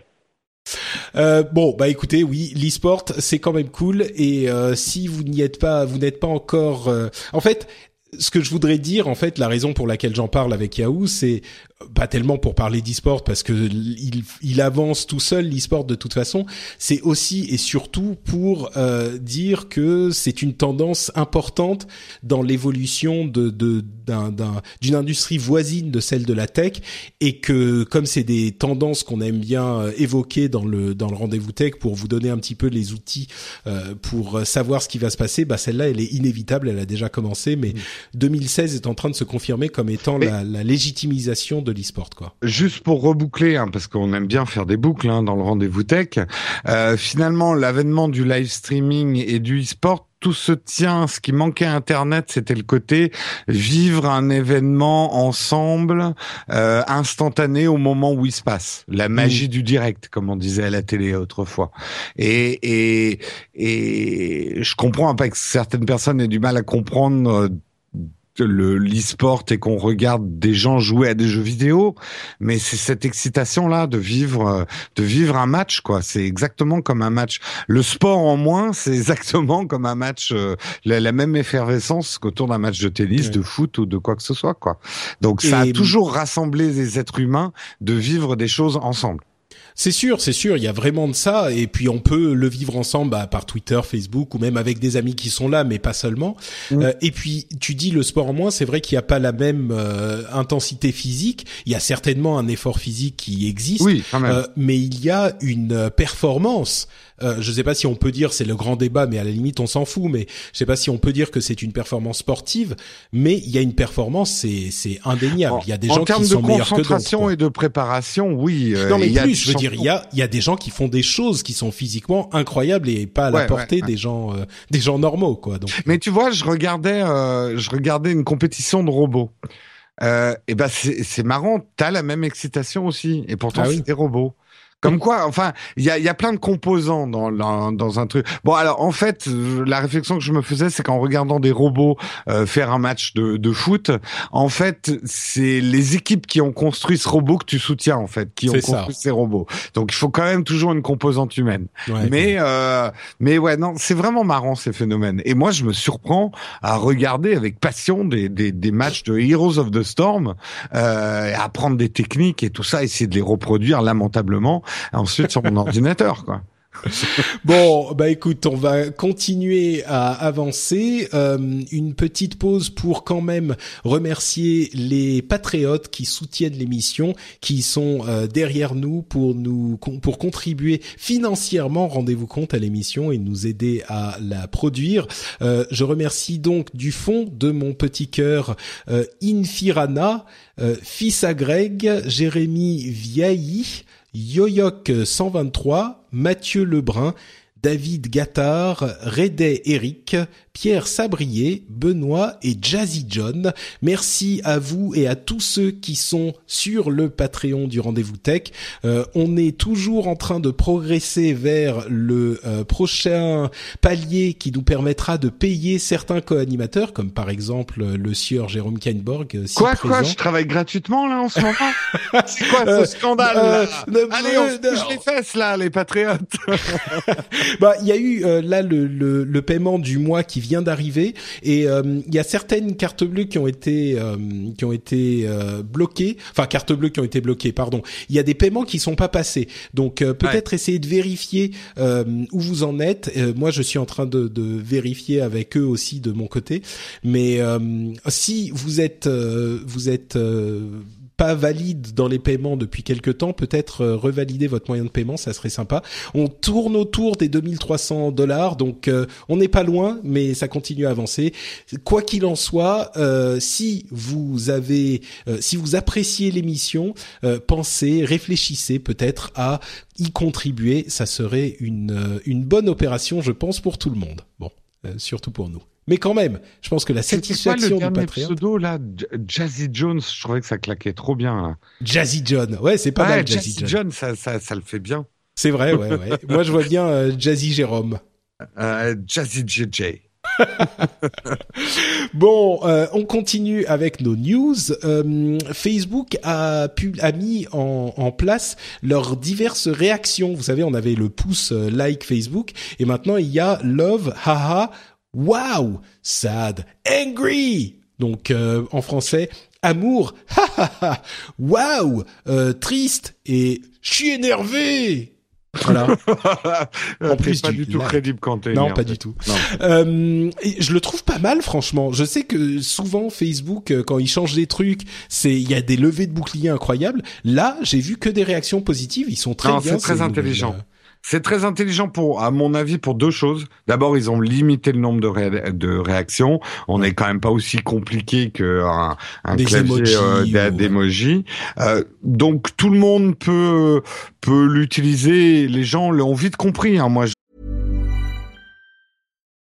Euh, bon, bah écoutez, oui, l'e-sport c'est quand même cool et euh, si vous n'y êtes pas, vous n'êtes pas encore. Euh, en fait, ce que je voudrais dire, en fait, la raison pour laquelle j'en parle avec Yahoo, c'est pas tellement pour parler d'e-sport parce que il, il avance tout seul l'e-sport de toute façon. C'est aussi et surtout pour euh, dire que c'est une tendance importante dans l'évolution de d'un d'une industrie voisine de celle de la tech et que comme c'est des tendances qu'on aime bien euh, évoquer dans le dans le rendez-vous tech pour vous donner un petit peu les outils euh, pour savoir ce qui va se passer, bah celle-là elle est inévitable, elle a déjà commencé, mais 2016 mm. est en train de se confirmer comme étant la, la légitimisation de l'e-sport, quoi. Juste pour reboucler, hein, parce qu'on aime bien faire des boucles hein, dans le rendez-vous tech. Euh, finalement, l'avènement du live streaming et du e-sport tout se tient. Ce qui manquait à Internet, c'était le côté vivre un événement ensemble, euh, instantané au moment où il se passe. La magie mmh. du direct, comme on disait à la télé autrefois. Et, et, et je comprends pas que certaines personnes aient du mal à comprendre le l'e-sport et qu'on regarde des gens jouer à des jeux vidéo, mais c'est cette excitation là de vivre euh, de vivre un match quoi. C'est exactement comme un match. Le sport en moins, (laughs) c'est exactement comme un match, euh, la, même effervescence qu'autour d'un match de tennis, de foot ou de quoi que ce soit quoi. Donc ça a toujours rassemblé les êtres humains de vivre des choses ensemble. C'est sûr, c'est sûr, il y a vraiment de ça, et puis on peut le vivre ensemble bah, par Twitter, Facebook, ou même avec des amis qui sont là, mais pas seulement. Mm. Euh, et puis tu dis le sport en moins, c'est vrai qu'il n'y a pas la même euh, intensité physique. Il y a certainement un effort physique qui existe, oui, euh, mais il y a une performance euh, je ne sais pas si on peut dire c'est le grand débat, mais à la limite on s'en fout. Mais je sais pas si on peut dire que c'est une performance sportive, mais il y a une performance, c'est c'est indéniable. Il y a des gens qui sont meilleurs que d'autres. En concentration et de préparation, oui. Euh, non mais plus, je veux dire, il y a il y a des gens qui font des choses qui sont physiquement incroyables et pas à la portée des gens euh, des gens normaux quoi. Donc. Mais tu vois, je regardais je regardais une compétition de robots. Euh, et ben c'est marrant, t'as la même excitation aussi, et pourtant ah c'est des robots. Comme quoi, enfin, il y a, y a plein de composants dans, dans, un truc. Bon, alors en fait, la réflexion que je me faisais, c'est qu'en regardant des robots euh, faire un match de, de foot, en fait, c'est les équipes qui ont construit ce robot que tu soutiens, en fait, qui ont construit ces robots. Donc, il faut quand même toujours une composante humaine. mais, euh, mais ouais, non, c'est vraiment marrant ces phénomènes. Et moi, je me surprends à regarder avec passion des, des, des matchs de Heroes of the Storm, euh, apprendre des techniques et tout ça, essayer de les reproduire lamentablement ensuite sur mon ordinateur, quoi. (laughs) bon, bah écoute, on va continuer à avancer. Euh, une petite pause pour quand même remercier les patriotes qui soutiennent l'émission, qui sont euh, derrière nous pour nous pour contribuer financièrement, rendez-vous compte à l'émission et nous aider à la produire. Euh, je remercie donc du fond de mon petit cœur Infirana, fils à Greg, Jérémy Vieilly. Yoyok 123, Mathieu Lebrun, David Gattard, Rédet Eric, Pierre Sabrier, Benoît et Jazzy John. Merci à vous et à tous ceux qui sont sur le Patreon du Rendez-vous Tech. Euh, on est toujours en train de progresser vers le euh, prochain palier qui nous permettra de payer certains co-animateurs, comme par exemple le sieur Jérôme Kainborg. Euh, quoi, quoi, je travaille gratuitement là en ce moment (laughs) C'est quoi ce scandale là Allez, on touche les fesses là, les patriotes (laughs) (laughs) Bah, il y a eu là le, le, le paiement du mois qui vient d'arriver. Et euh, il y a certaines cartes bleues qui ont été euh, qui ont été euh, bloquées, enfin cartes bleues qui ont été bloquées, pardon. Il y a des paiements qui sont pas passés, donc peut-être essayer de vérifier où vous en êtes. moi, je suis en train de, de, vérifier avec eux aussi de mon côté, mais si vous êtes vous êtes pas valide dans les paiements depuis quelque temps, peut-être euh, revalider votre moyen de paiement, ça serait sympa. On tourne autour des 2300 dollars, donc euh, on n'est pas loin, mais ça continue à avancer. Quoi qu'il en soit, euh, si vous avez, si vous appréciez l'émission, pensez, réfléchissez peut-être à y contribuer. Ça serait une une bonne opération, je pense, pour tout le monde. Bon, surtout pour nous. Mais quand même, je pense que la satisfaction quoi, le du pseudo là, Jazzy Jones, je trouvais que ça claquait trop bien. Là. Jazzy John, ouais, c'est pas mal. Jazzy, Jazzy John, ça, ça, ça le fait bien. C'est vrai, ouais, (laughs) ouais. Moi, je vois bien euh, Jazzy Jérôme. Euh, Jazzy JJ. (laughs) bon, euh, on continue avec nos news. Euh, Facebook a, pu, a mis en, en, place leurs diverses réactions. Vous savez, on avait le pouce euh, like Facebook et maintenant il y a love, haha, wow, sad, angry. Donc euh, en français, amour, (laughs) ha ha ha, wow, euh, triste et je suis énervé. Voilà. (laughs) en plus, pas du tout crédible quand t'es Non, pas du tout. Euh, je le trouve pas mal, franchement. Je sais que souvent Facebook, euh, quand il change des trucs, c'est il y a des levées de boucliers incroyables. Là, j'ai vu que des réactions positives. Ils sont très non, bien. C'est très intelligent. C'est très intelligent pour, à mon avis, pour deux choses. D'abord, ils ont limité le nombre de, de réactions. On n'est quand même pas aussi compliqué qu'un un clavier euh. Euh, donc tout le monde peut peut l'utiliser. Les gens l'ont vite compris. Hein. Moi,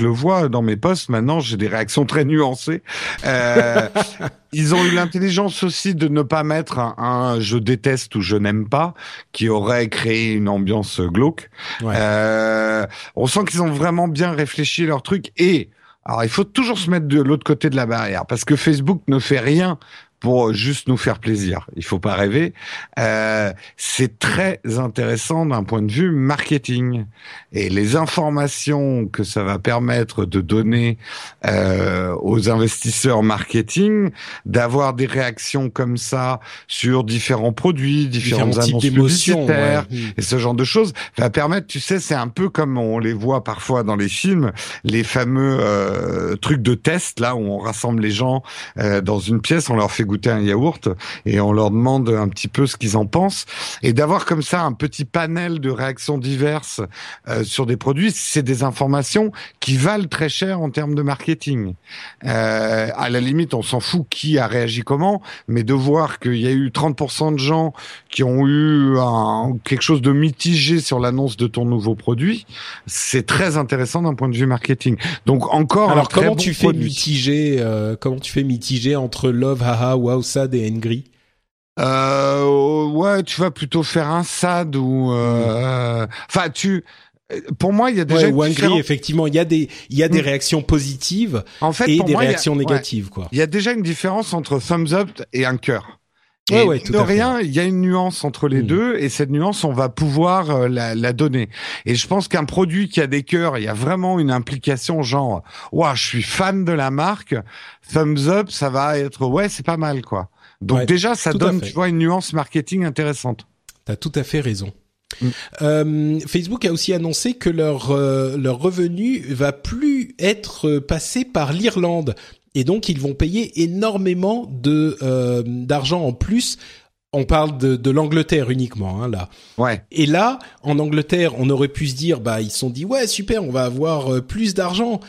Je le vois dans mes posts, maintenant j'ai des réactions très nuancées. Euh, (laughs) ils ont eu l'intelligence aussi de ne pas mettre un, un je déteste ou je n'aime pas qui aurait créé une ambiance glauque. Ouais. Euh, on sent qu'ils ont vraiment bien réfléchi leur truc et alors il faut toujours se mettre de l'autre côté de la barrière parce que Facebook ne fait rien pour juste nous faire plaisir. Il faut pas rêver. Euh, c'est très intéressant d'un point de vue marketing et les informations que ça va permettre de donner euh, aux investisseurs marketing, d'avoir des réactions comme ça sur différents produits, différentes Différents annonces publicitaires ouais. Mm. et ce genre de choses va permettre, tu sais, c'est un peu comme on les voit parfois dans les films, les fameux euh, trucs de test là où on rassemble les gens euh, dans une pièce, on leur fait goûter un yaourt et on leur demande un petit peu ce qu'ils en pensent et d'avoir comme ça un petit panel de réactions diverses euh, sur des produits, c'est des informations qui valent très cher en termes de marketing. Euh, à la limite, on s'en fout qui a réagi comment, mais de voir qu'il y a eu 30% de gens qui ont eu un, quelque chose de mitigé sur l'annonce de ton nouveau produit, c'est très intéressant d'un point de vue marketing. Donc encore un Alors très comment bon tu fais produit. mitiger euh, Comment tu fais mitiger entre love, haha, wow, sad et angry Euh, ouais, tu vas plutôt faire un sad ou euh, enfin tu. Pour moi, il y a déjà Ouais, ou angry, différence- effectivement, il y a des il y a des Mm. réactions positives en fait, et des moi, a- réactions ouais. négatives, quoi. Il y a déjà une différence entre thumbs up et un cœur. Ouais, ouais, tout de rien, il y a une nuance entre les Mm. deux, et cette nuance, on va pouvoir euh, la, la donner. Et je pense qu'un produit qui a des cœurs, il y a vraiment une implication, genre, waouh, je suis fan de la marque. Thumbs up, ça va être, ouais, c'est pas mal, quoi. Donc Ouais, déjà, ça donne, tu vois, une nuance marketing intéressante. T'as tout à fait raison. Mm. Euh, Facebook a aussi annoncé que leur euh, leur revenu va plus être passé par l'Irlande et donc ils vont payer énormément de euh, d'argent en plus. On parle de, de l'Angleterre uniquement hein, là. Ouais. Et là, en Angleterre, on aurait pu se dire, bah, ils se sont dit, ouais, super, on va avoir euh, plus d'argent.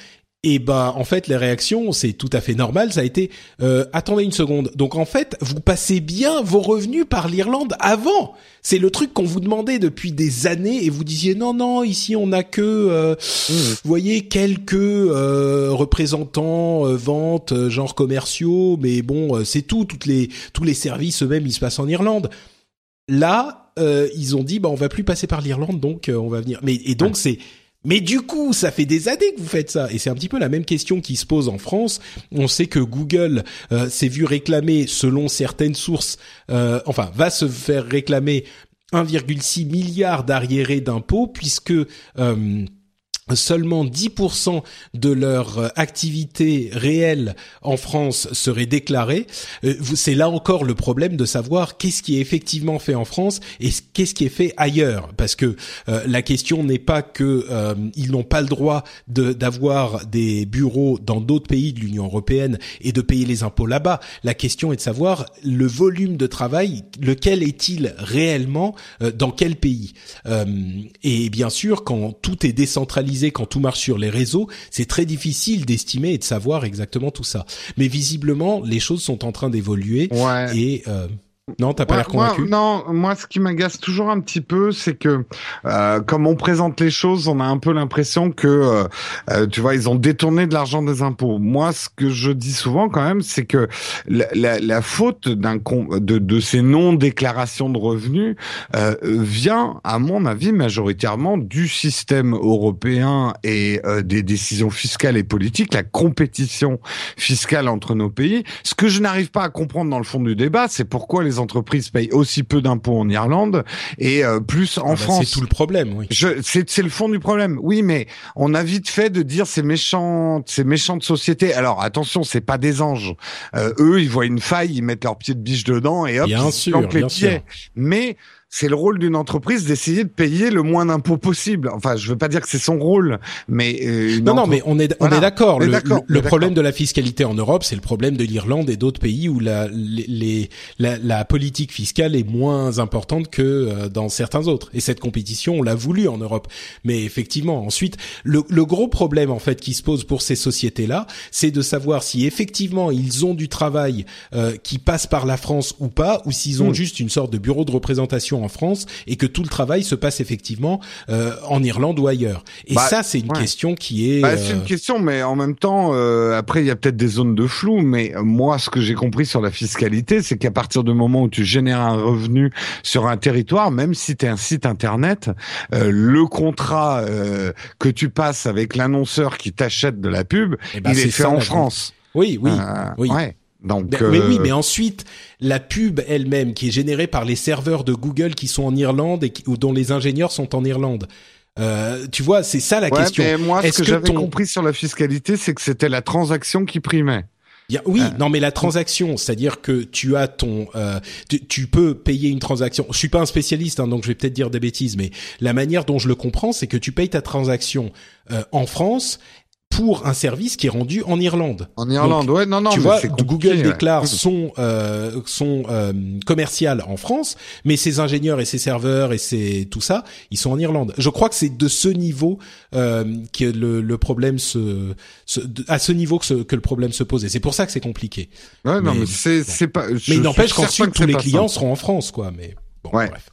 Et bah, en fait, les réactions, c'est tout à fait normal. Ça a été, euh, attendez une seconde. Donc, en fait, vous passez bien vos revenus par l'Irlande avant. C'est le truc qu'on vous demandait depuis des années, et vous disiez, non, non, ici, on n'a que, euh, vous voyez, quelques euh, représentants euh, ventes, euh, genre commerciaux, mais bon, euh, c'est tout. Toutes les, tous les services eux-mêmes, ils se passent en Irlande. Là, euh, ils ont dit bah on va plus passer par l'Irlande, donc euh, on va venir. Mais et donc c'est mais du coup, ça fait des années que vous faites ça, et c'est un petit peu la même question qui se pose en France. On sait que Google euh, s'est vu réclamer, selon certaines sources, euh, enfin va se faire réclamer 1,6 milliard d'arriérés d'impôts puisque euh, seulement 10% de leur euh, activité réelle en France serait déclarée, euh, c'est là encore le problème de savoir qu'est-ce qui est effectivement fait en France et qu'est-ce qui est fait ailleurs, parce que euh, la question n'est pas que ils n'ont pas le droit d'avoir des bureaux dans d'autres pays de l'Union européenne et de payer les impôts là-bas. La question est de savoir le volume de travail, lequel est-il réellement dans quel pays. et bien sûr, quand tout est décentralisé quand tout marche sur les réseaux, c'est très difficile d'estimer et de savoir exactement tout ça. Mais visiblement, les choses sont en train d'évoluer et euh, non, t'as pas l'air convaincu. non, moi, ce qui m'agace toujours un petit peu, c'est que euh, comme on présente les choses, on a un peu l'impression que, euh, euh, tu vois, ils ont détourné de l'argent des impôts. Moi, ce que je dis souvent quand même, c'est que la, la, la faute d'un de, de ces non-déclarations de revenus euh, vient, à mon avis, majoritairement du système européen et euh, des décisions fiscales et politiques, la compétition fiscale entre nos pays. Ce que je n'arrive pas à comprendre dans le fond du débat, c'est pourquoi les entreprises payent aussi peu d'impôts en Irlande et euh, plus en ah bah, France. c'est tout le problème, oui. C'est le fond du problème. Oui, mais on a vite fait de dire ces méchantes, ces méchantes sociétés. Alors attention, c'est pas des anges. Euh, eux, ils voient une faille, ils mettent leur pied de biche dedans et hop, bien ils sûr, les bien pieds. Sûr. Mais c'est le rôle d'une entreprise d'essayer de payer le moins d'impôts possible. Enfin, je veux pas dire que c'est son rôle, mais euh, non, non, mais on est on est d'accord. Le, le, problème de la fiscalité en Europe, c'est le problème de l'Irlande et d'autres pays où la les, la, la, politique fiscale est moins importante que euh, dans certains autres. Et cette compétition, on l'a voulu en Europe. Mais effectivement, ensuite, le, le gros problème en fait qui se pose pour ces sociétés-là, c'est de savoir si effectivement ils ont du travail euh, qui passe par la France ou pas, ou s'ils ont hmm. juste une sorte de bureau de représentation en France et que tout le travail se passe effectivement euh, en Irlande ou ailleurs. Et bah, ça, c'est une question qui est. Bah, c'est une euh, question, mais en même temps, euh, après, il y a peut-être des zones de flou. Mais moi, ce que j'ai compris sur la fiscalité, c'est qu'à partir du moment où tu génères un revenu sur un territoire, même si tu es un site internet, le contrat que tu passes avec l'annonceur qui t'achète de la pub, eh ben, il est, fait en France. Oui, oui, oui. Ouais. Donc, mais, oui, mais ensuite, la pub elle-même qui est générée par les serveurs de Google qui sont en Irlande et ou dont les ingénieurs sont en Irlande. Euh, tu vois, c'est ça la ouais, question. Mais moi, ce que, j'avais compris sur la fiscalité, c'est que c'était la transaction qui primait. oui, non, mais la transaction, c'est-à-dire que tu as ton, euh, tu, peux payer une transaction. Je suis pas un spécialiste, hein, donc je vais peut-être dire des bêtises, mais la manière dont je le comprends, c'est que tu payes ta transaction euh, en France pour un service qui est rendu en Irlande. En Irlande, ouais, non, non. Tu vois, Google déclare son euh, son euh, commercial en France, mais ses ingénieurs et ses serveurs et ses tout ça, ils sont en Irlande. Je crois que c'est de ce niveau euh, que le, le problème se, à ce niveau que, ce, que le problème se pose. Et c'est pour ça que c'est compliqué. Ouais, non, mais c'est c'est pas. mais il n'empêche qu'ensuite tous les clients seront en France, quoi. Mais bon, ouais. bref.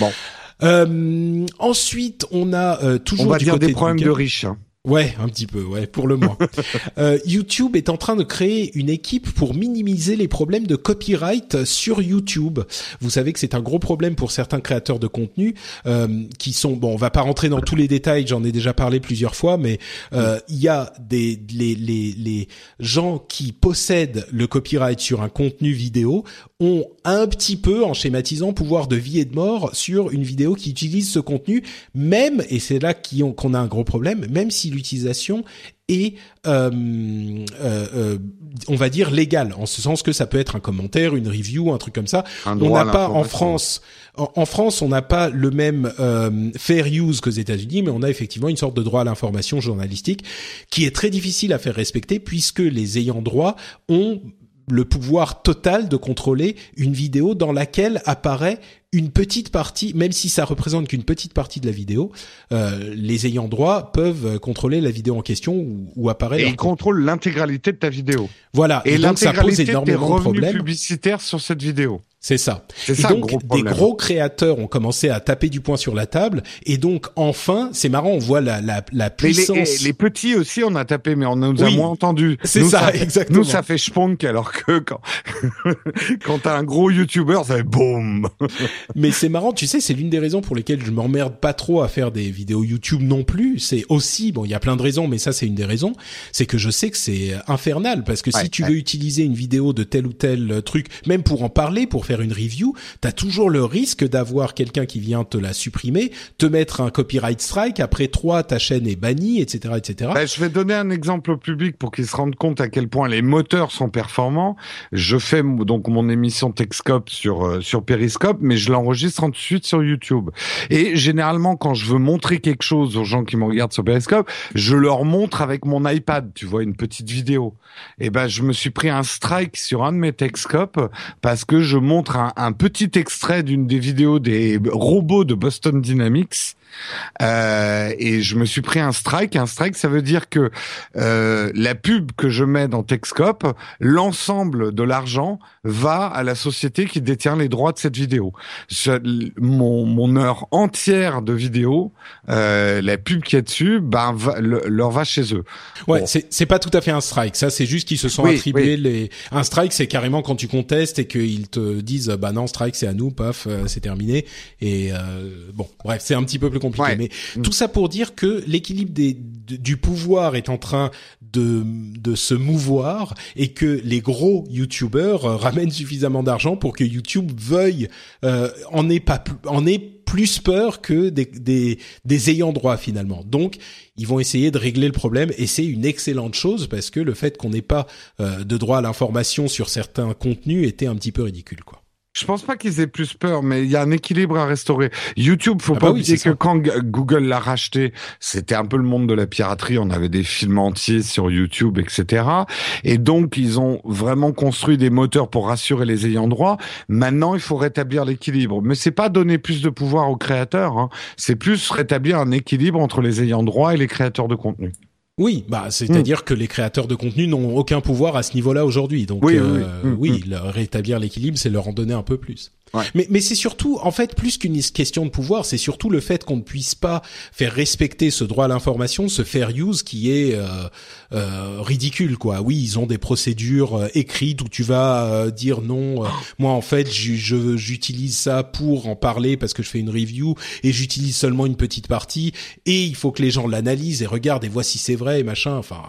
Bon. Euh, ensuite, on a euh, toujours on va du dire côté des problèmes de riches. Hein. Ouais, un petit peu, ouais, pour le moins. (laughs) euh, YouTube est en train de créer une équipe pour minimiser les problèmes de copyright sur YouTube. Vous savez que c'est un gros problème pour certains créateurs de contenu euh, qui sont bon, on va pas rentrer dans tous les détails, j'en ai déjà parlé plusieurs fois, mais euh, il y a des les, les les gens qui possèdent le copyright sur un contenu vidéo ont un petit peu, en schématisant, pouvoir de vie et de mort sur une vidéo qui utilise ce contenu, même, et c'est là qu'on a un gros problème, même si l'utilisation est, euh, euh, euh, on va dire, légale, en ce sens que ça peut être un commentaire, une review, un truc comme ça. on n'a pas en France, en, France, on n'a pas le même fair use qu'aux États-Unis, mais on a effectivement une sorte de droit à l'information journalistique qui est très difficile à faire respecter puisque les ayants droit ont le pouvoir total de contrôler une vidéo dans laquelle apparaît une petite partie, même si ça représente qu'une petite partie de la vidéo, euh, les ayants droit peuvent contrôler la vidéo en question ou, ou apparaît. Et ils contrôlent l'intégralité de ta vidéo. Voilà. Et, et donc ça pose énormément de problèmes. publicitaires sur cette vidéo. C'est ça. Et ça, donc, gros des gros créateurs ont commencé à taper du poing sur la table. Et donc, enfin, c'est marrant, on voit la, la, la puissance. Les, les, petits aussi, on a tapé, mais on nous a moins entendu. C'est ça, exactement. Nous, ça fait spunk, alors que quand, (laughs) quand t'as un gros YouTuber, ça fait boum. (laughs) mais c'est marrant, tu sais, c'est l'une des raisons pour lesquelles je m'emmerde pas trop à faire des vidéos YouTube non plus. C'est aussi, bon, il y a plein de raisons, mais ça, c'est une des raisons. C'est que je sais que c'est infernal, parce que si tu veux utiliser une vidéo de tel ou tel truc, même pour en parler, pour faire une review, t'as toujours le risque d'avoir quelqu'un qui vient te la supprimer, te mettre un copyright strike. Après trois, ta chaîne est bannie, etc., etc. Ben, je vais donner un exemple au public pour qu'ils se rendent compte à quel point les moteurs sont performants. Je fais donc mon émission Techscope sur euh, sur Periscope, mais je l'enregistre ensuite sur YouTube. Et généralement, quand je veux montrer quelque chose aux gens qui me regardent sur Periscope, je leur montre avec mon iPad. Tu vois une petite vidéo. Et ben, je me suis pris un strike sur un de mes Techscope parce que je montre un petit extrait d'une des vidéos des robots de Boston Dynamics euh, et je me suis pris un strike. Un strike, ça veut dire que euh, la pub que je mets dans Techscope, l'ensemble de l'argent va à la société qui détient les droits de cette vidéo. mon, mon heure entière de vidéo, euh, la pub qui est dessus, ben leur va chez eux. Ouais, c'est pas tout à fait un strike. Ça, c'est juste qu'ils se sont attribués les. Un strike, c'est carrément quand tu contestes et qu'ils te disent, bah non, strike, c'est à nous, paf, euh, c'est terminé. Et euh, bon, bref, c'est un petit peu plus compliqué. Mais mm. tout ça pour dire que l'équilibre des, du pouvoir est en train de, de se mouvoir et que les gros YouTubers euh, ramènent suffisamment d'argent pour que YouTube veuille euh, en ait pas en ait plus peur que des, des, des ayants droit finalement. Donc ils vont essayer de régler le problème et c'est une excellente chose parce que le fait qu'on n'ait pas euh, de droit à l'information sur certains contenus était un petit peu ridicule quoi. Je pense pas qu'ils aient plus peur, mais il y a un équilibre à restaurer. YouTube, faut ah pas bah oublier que quand Google l'a racheté, c'était un peu le monde de la piraterie. On avait des films entiers sur YouTube, etc. Et donc, ils ont vraiment construit des moteurs pour rassurer les ayants droit. Maintenant, il faut rétablir l'équilibre. Mais c'est pas donner plus de pouvoir aux créateurs. Hein. C'est plus rétablir un équilibre entre les ayants droit et les créateurs de contenu. Oui, bah c'est-à-dire mm. que les créateurs de contenu n'ont aucun pouvoir à ce niveau-là aujourd'hui. Donc oui, euh, oui. Mm, mm. rétablir l'équilibre, c'est leur en donner un peu plus. Mais, mais c'est surtout, en fait, plus qu'une question de pouvoir, c'est surtout le fait qu'on ne puisse pas faire respecter ce droit à l'information, ce fair use qui est euh, euh, ridicule, quoi. Oui, ils ont des procédures euh, écrites où tu vas euh, dire non, euh, moi en fait, j'utilise ça pour en parler parce que je fais une review et j'utilise seulement une petite partie et il faut que les gens l'analysent et regardent et voient si c'est vrai et machin. Enfin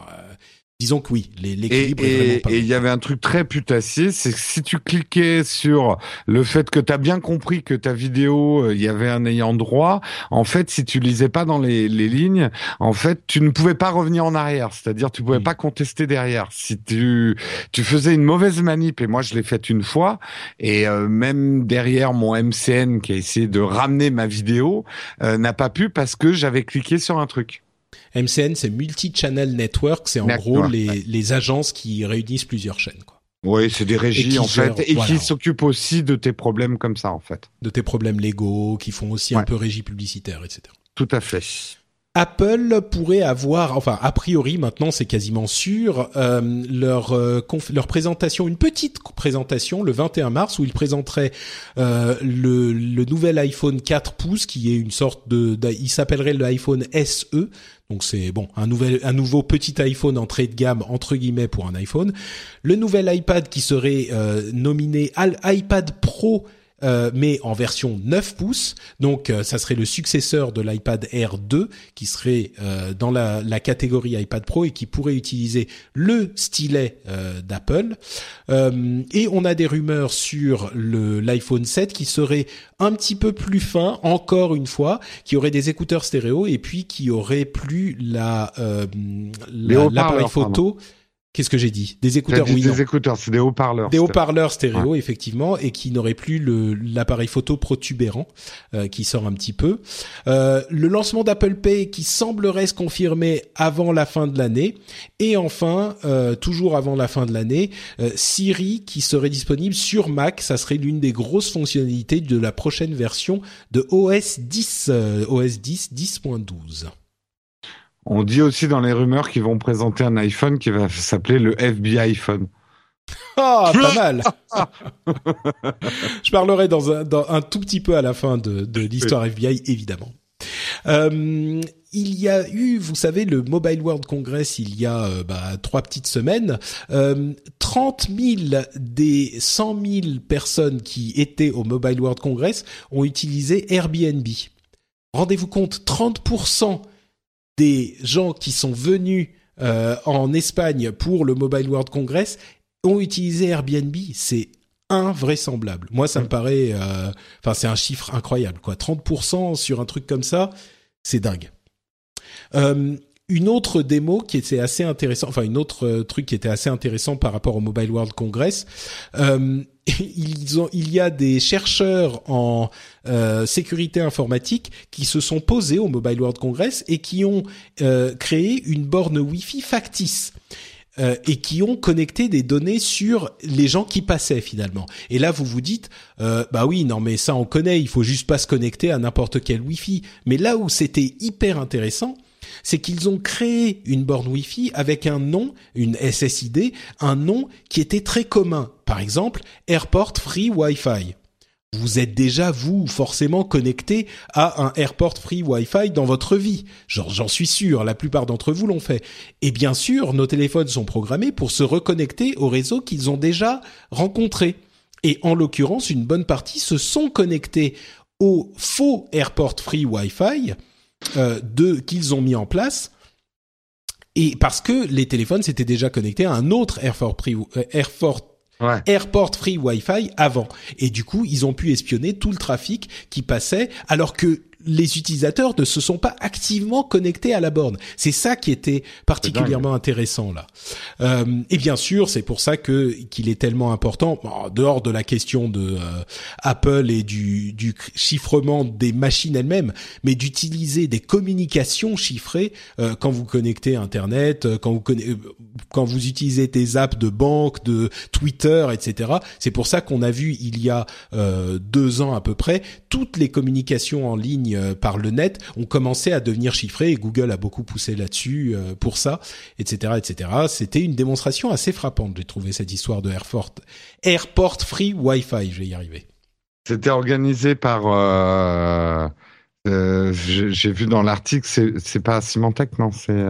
disons que oui, l'équilibre est vraiment pas Et il y avait un truc très putassier, c'est que si tu cliquais sur le fait que tu as bien compris que ta vidéo, euh, il y avait un ayant droit, en fait, si tu lisais pas dans les, les lignes, en fait, tu ne pouvais pas revenir en arrière, c'est-à-dire tu pouvais pas contester derrière. Si tu tu faisais une mauvaise manip, et moi je l'ai faite une fois, et euh, même derrière mon MCN qui a essayé de ramener ma vidéo, euh, n'a pas pu parce que j'avais cliqué sur un truc. MCN, c'est Multi-Channel Network, c'est en gros les, les agences qui réunissent plusieurs chaînes. Quoi. Oui, c'est des régies en fait, et qui s'occupent aussi de tes problèmes comme ça en fait. De tes problèmes légaux, qui font aussi un peu régie publicitaire, etc. Tout à fait. Apple pourrait avoir, enfin a priori maintenant c'est quasiment sûr, euh, leur euh, leur présentation, une petite présentation le 21 mars où ils présenteraient euh, le, le nouvel iPhone 4 pouces qui est une sorte de, il s'appellerait le iPhone SE. Donc c'est bon, un nouvel, un nouveau petit iPhone entrée de gamme entre guillemets pour un iPhone. Le nouvel iPad qui serait euh, nominé iPad Pro euh, mais en version 9 pouces. Donc euh, ça serait le successeur de l'iPad Air 2 qui serait euh, dans la, la, catégorie iPad Pro et qui pourrait utiliser le stylet d'Apple. et on a des rumeurs sur le l'iPhone 7 qui serait un petit peu plus fin, encore une fois, qui aurait des écouteurs stéréo et puis qui aurait plus la l'appareil photo. Qu'est-ce que j'ai dit? Des écouteurs, oui. Des écouteurs, c'est des haut-parleurs. Des haut-parleurs stéréo, effectivement, et qui n'auraient plus l'appareil photo protubérant euh, qui sort un petit peu. Euh, le lancement d'Apple Pay qui semblerait se confirmer avant la fin de l'année. Et enfin, euh, toujours avant la fin de l'année, euh, Siri qui serait disponible sur Mac. Ça serait l'une des grosses fonctionnalités de la prochaine version de OS 10, OS 10 10.12. On dit aussi dans les rumeurs qu'ils vont présenter un iPhone qui va s'appeler le FBI iPhone. Ah, (laughs) pas mal. (laughs) Je parlerai dans un, tout petit peu à la fin de, l'histoire FBI, évidemment. Euh, il y a eu, vous savez, le Mobile World Congress il y a euh, bah, trois petites semaines. Euh, 30 000 des 100 000 personnes qui étaient au Mobile World Congress ont utilisé Airbnb. Rendez-vous compte, 30 des gens qui sont venus euh, en Espagne pour le Mobile World Congress ont utilisé Airbnb. C'est invraisemblable. Moi, ça me paraît, euh, enfin, c'est un chiffre incroyable, quoi. 30% sur un truc comme ça, c'est dingue. Euh, une autre démo qui était assez intéressant, enfin une autre euh, truc qui était assez intéressant par rapport au Mobile World Congress, euh, (laughs) ils ont, il y a des chercheurs en euh, sécurité informatique qui se sont posés au Mobile World Congress et qui ont euh, créé une borne Wi-Fi factice. Euh, et qui ont connecté des données sur les gens qui passaient finalement. Et là, vous vous dites, euh, bah oui, non mais ça on connaît, il faut juste pas se connecter à n'importe quel Wi-Fi. Mais là où c'était hyper intéressant, c'est qu'ils ont créé une borne Wi-Fi avec un nom, une SSID, un nom qui était très commun. Par exemple, Airport Free Wi-Fi vous êtes déjà vous forcément connecté à un airport free Wi-Fi dans votre vie. J'en suis sûr, la plupart d'entre vous l'ont fait. Et bien sûr, nos téléphones sont programmés pour se reconnecter au réseau qu'ils ont déjà rencontré. Et en l'occurrence, une bonne partie se sont connectés au faux airport free Wi-Fi de qu'ils ont mis en place. Et parce que les téléphones s'étaient déjà connectés à un autre airport free, euh, airport Ouais. Airport Free Wi-Fi avant. Et du coup, ils ont pu espionner tout le trafic qui passait, alors que les utilisateurs ne se sont pas activement connectés à la borne. C'est ça qui était particulièrement intéressant là. Euh, et bien sûr, c'est pour ça que qu'il est tellement important, en dehors de la question de euh, Apple et du, du chiffrement des machines elles-mêmes, mais d'utiliser des communications chiffrées euh, quand vous connectez à Internet, euh, quand vous conna- euh, quand vous utilisez des apps de banque, de Twitter, etc. C'est pour ça qu'on a vu il y a euh, deux ans à peu près toutes les communications en ligne euh, par le net ont commencé à devenir chiffrées et Google a beaucoup poussé là-dessus euh, pour ça, etc., etc. C'était une démonstration assez frappante. J'ai trouvé cette histoire de Airport, Airport Free Wi-Fi. Je vais y arriver. C'était organisé par. Euh, J'ai vu dans l'article, c'est pas Symantec, non C'est.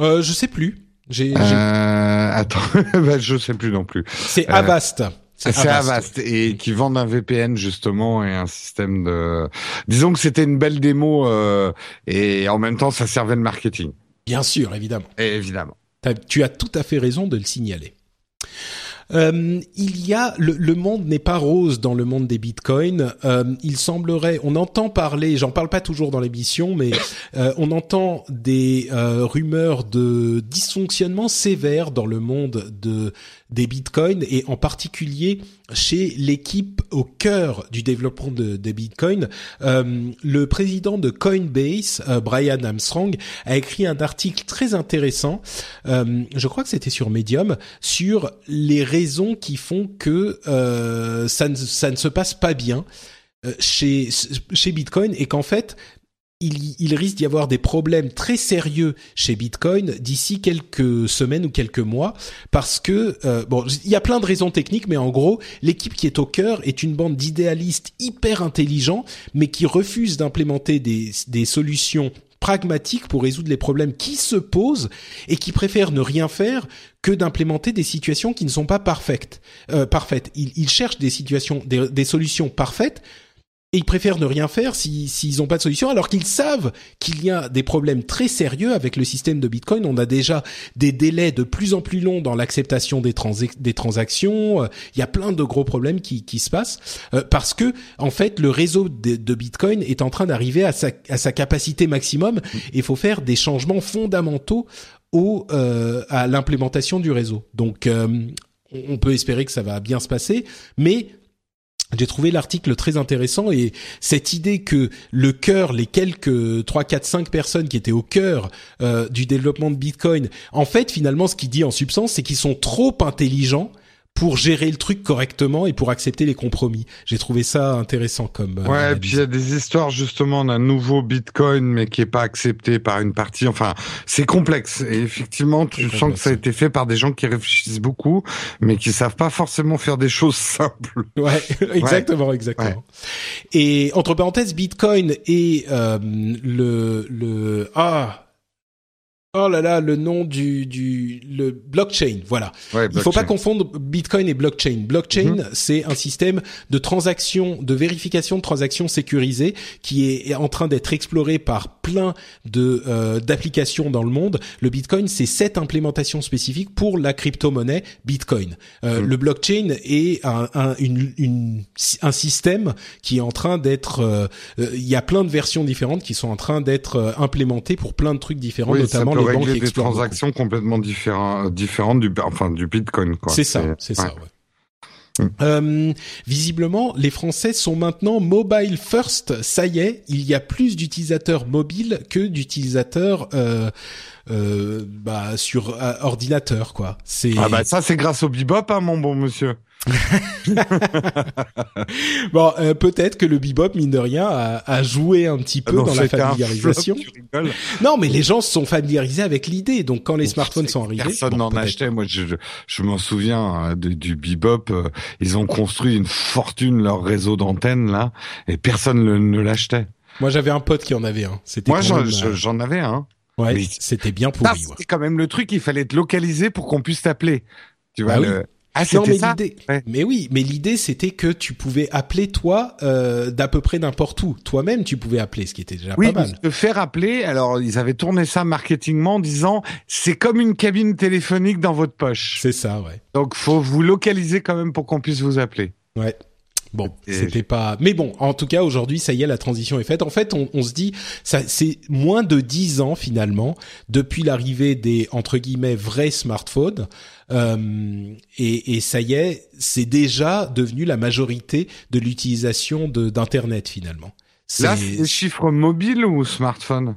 Je sais plus. Euh, attends, (laughs) bah, je sais plus non plus. c'est Avast. C'est Avast et qui vendent un VPN justement et un système de. Disons que c'était une belle démo euh, et en même temps ça servait de marketing. Bien sûr, évidemment. Et évidemment. Tu as tout à fait raison de le signaler. Euh, il y a le, le monde n'est pas rose dans le monde des bitcoins. Euh, il semblerait, on entend parler, j'en parle pas toujours dans l'émission, mais euh, on entend des euh, rumeurs de dysfonctionnement sévère dans le monde de des bitcoins et en particulier chez l'équipe au cœur du développement de, des bitcoins. Euh, le président de Coinbase, euh, Brian Armstrong, a écrit un article très intéressant. euh, je crois que c'était sur Medium sur les raisons qui font que ça, ne, ça ne se passe pas bien chez chez Bitcoin et qu'en fait il, risque d'y avoir des problèmes très sérieux chez Bitcoin d'ici quelques semaines ou quelques mois parce que euh, bon il y a plein de raisons techniques mais en gros l'équipe qui est au cœur est une bande d'idéalistes hyper intelligents mais qui refusent d'implémenter des, des solutions pragmatiques pour résoudre les problèmes qui se posent et qui préfèrent ne rien faire que d'implémenter des situations qui ne sont pas parfaites. Euh, parfaites. Ils, ils cherchent des situations, des, des solutions parfaites et ils préfèrent ne rien faire si- s'ils n'ont pas de solution, alors qu'ils savent qu'il y a des problèmes très sérieux avec le système de Bitcoin. On a déjà des délais de plus en plus longs dans l'acceptation des, transa- des transactions. Euh, Il y a plein de gros problèmes qui, qui se passent euh, parce que en fait le réseau de, de Bitcoin est en train d'arriver à sa, à sa capacité maximum. Et il faut faire des changements fondamentaux au, euh, à l'implémentation du réseau. Donc euh, on on peut espérer que ça va bien se passer, mais j'ai trouvé l'article très intéressant et cette idée que le cœur, les quelques 3, 4, 5 personnes qui étaient au cœur euh, du développement de Bitcoin, en fait, finalement, ce qu'il dit en substance, c'est qu'ils sont trop intelligents pour gérer le truc correctement et pour accepter les compromis. J'ai trouvé ça intéressant comme. euh, Ouais, analyse. puis il y a des histoires justement d'un nouveau Bitcoin, mais qui est pas accepté par une partie. Enfin, c'est complexe. Et effectivement, tu sens que ça a été fait par des gens qui réfléchissent beaucoup, mais qui savent pas forcément faire des choses (laughs) simples. Ouais, exactement, exactement. Et entre parenthèses, Bitcoin et euh, le le ah Oh là là, le nom du du le blockchain, voilà. Ouais, Il faut pas blockchain. confondre Bitcoin et blockchain. Blockchain, Mhm. c'est un système de transaction, de vérification de transactions sécurisées qui est en train d'être exploré par plein de euh, d'applications dans le monde. Le Bitcoin, c'est cette implémentation spécifique pour la crypto-monnaie Bitcoin. Euh, Mhm. Le blockchain est un, un, une, une- un système qui est en train d'être. euh, euh, Il y a plein de versions différentes qui sont en train d'être euh, implémentées pour plein de trucs différents, Oui, notamment régler des beaucoup. transactions complètement différentes, différentes du, enfin, du Bitcoin, quoi. C'est ça, c'est ça. Ouais. Euh, visiblement, les Français sont maintenant mobile first. Ça y est, il y a plus d'utilisateurs mobiles que d'utilisateurs euh, euh, bah, sur euh, ordinateur, quoi. C'est Ah bah ça c'est grâce au bebop, hein, mon bon monsieur. (laughs) bon, euh, peut-être que le bebop mine de rien a, a joué un petit peu Ah non, dans la familiarisation. flop. Non, mais les gens se sont familiarisés avec l'idée. Donc, quand les Bon, smartphones sont arrivés, Personne n'en achetait. Moi, je, je, m'en souviens hein, de- du bebop. euh, ils ont construit une fortune leur réseau d'antennes là, et personne le- ne l'achetait. Moi, j'avais un pote qui en avait un. C'était Moi, j'en euh, avais un. ouais, c'était bien Ça, pourri. ouais. c'était quand même le truc. Il fallait être localisé pour qu'on puisse t'appeler. Tu vois Ah oui. le... Ah, Non, mais ça. l'idée, Ouais. mais oui, mais l'idée c'était que tu pouvais appeler toi euh, d'à peu près n'importe où. Toi-même, tu pouvais appeler, ce qui était déjà Oui, pas mal. te faire appeler. Alors, ils avaient tourné ça marketingement en disant c'est comme une cabine téléphonique dans votre poche. C'est ça, ouais. Donc, faut vous localiser quand même pour qu'on puisse vous appeler. Ouais. Bon, c'était pas. Mais bon, en tout cas, aujourd'hui, ça y est, la transition est faite. En fait, on, on se dit, ça, c'est moins de dix ans finalement depuis l'arrivée des entre guillemets vrais smartphones, euh, et, et ça y est, c'est déjà devenu la majorité de l'utilisation de d'internet finalement. Là, C'est- chiffres mobiles ou smartphone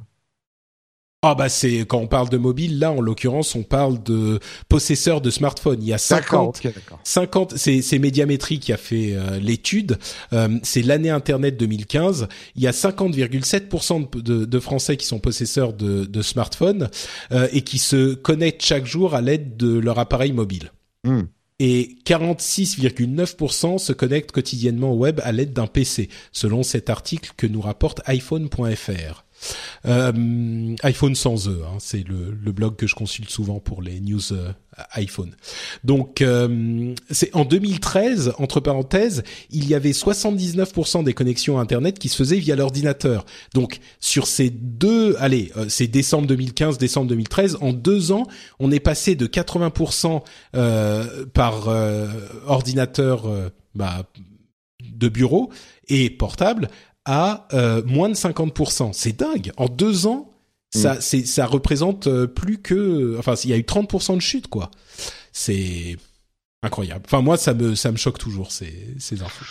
Ah bah c'est quand on parle de mobile, là en l'occurrence on parle de possesseurs de smartphones. Il y a 50 ok, d'accord. 50, c'est c'est Médiamétrie qui a fait euh, l'étude. Euh, c'est l'année Internet 2015. Il y a 50,7% de, de, de Français qui sont possesseurs de, de smartphones euh, et qui se connectent chaque jour à l'aide de leur appareil mobile. Hmm. Et 46,9% se connectent quotidiennement au web à l'aide d'un PC, selon cet article que nous rapporte iPhone.fr. Euh, iPhone sans E, hein, c'est le, blog que je consulte souvent pour les news euh, iPhone. Donc, euh, c'est en 2013, entre parenthèses, il y avait 79% des connexions à Internet qui se faisaient via l'ordinateur. Donc, sur ces deux, allez, c'est décembre 2015, décembre 2013, en deux ans, on est passé de 80% euh, par ordinateur bah, de bureau et portable à euh, moins de 50%. C'est dingue. En deux ans, ça, c'est, ça représente euh, plus que, enfin, il y a eu 30% de chute, quoi. C'est incroyable. Enfin, moi, ça me, ça me choque toujours ces, ces infos.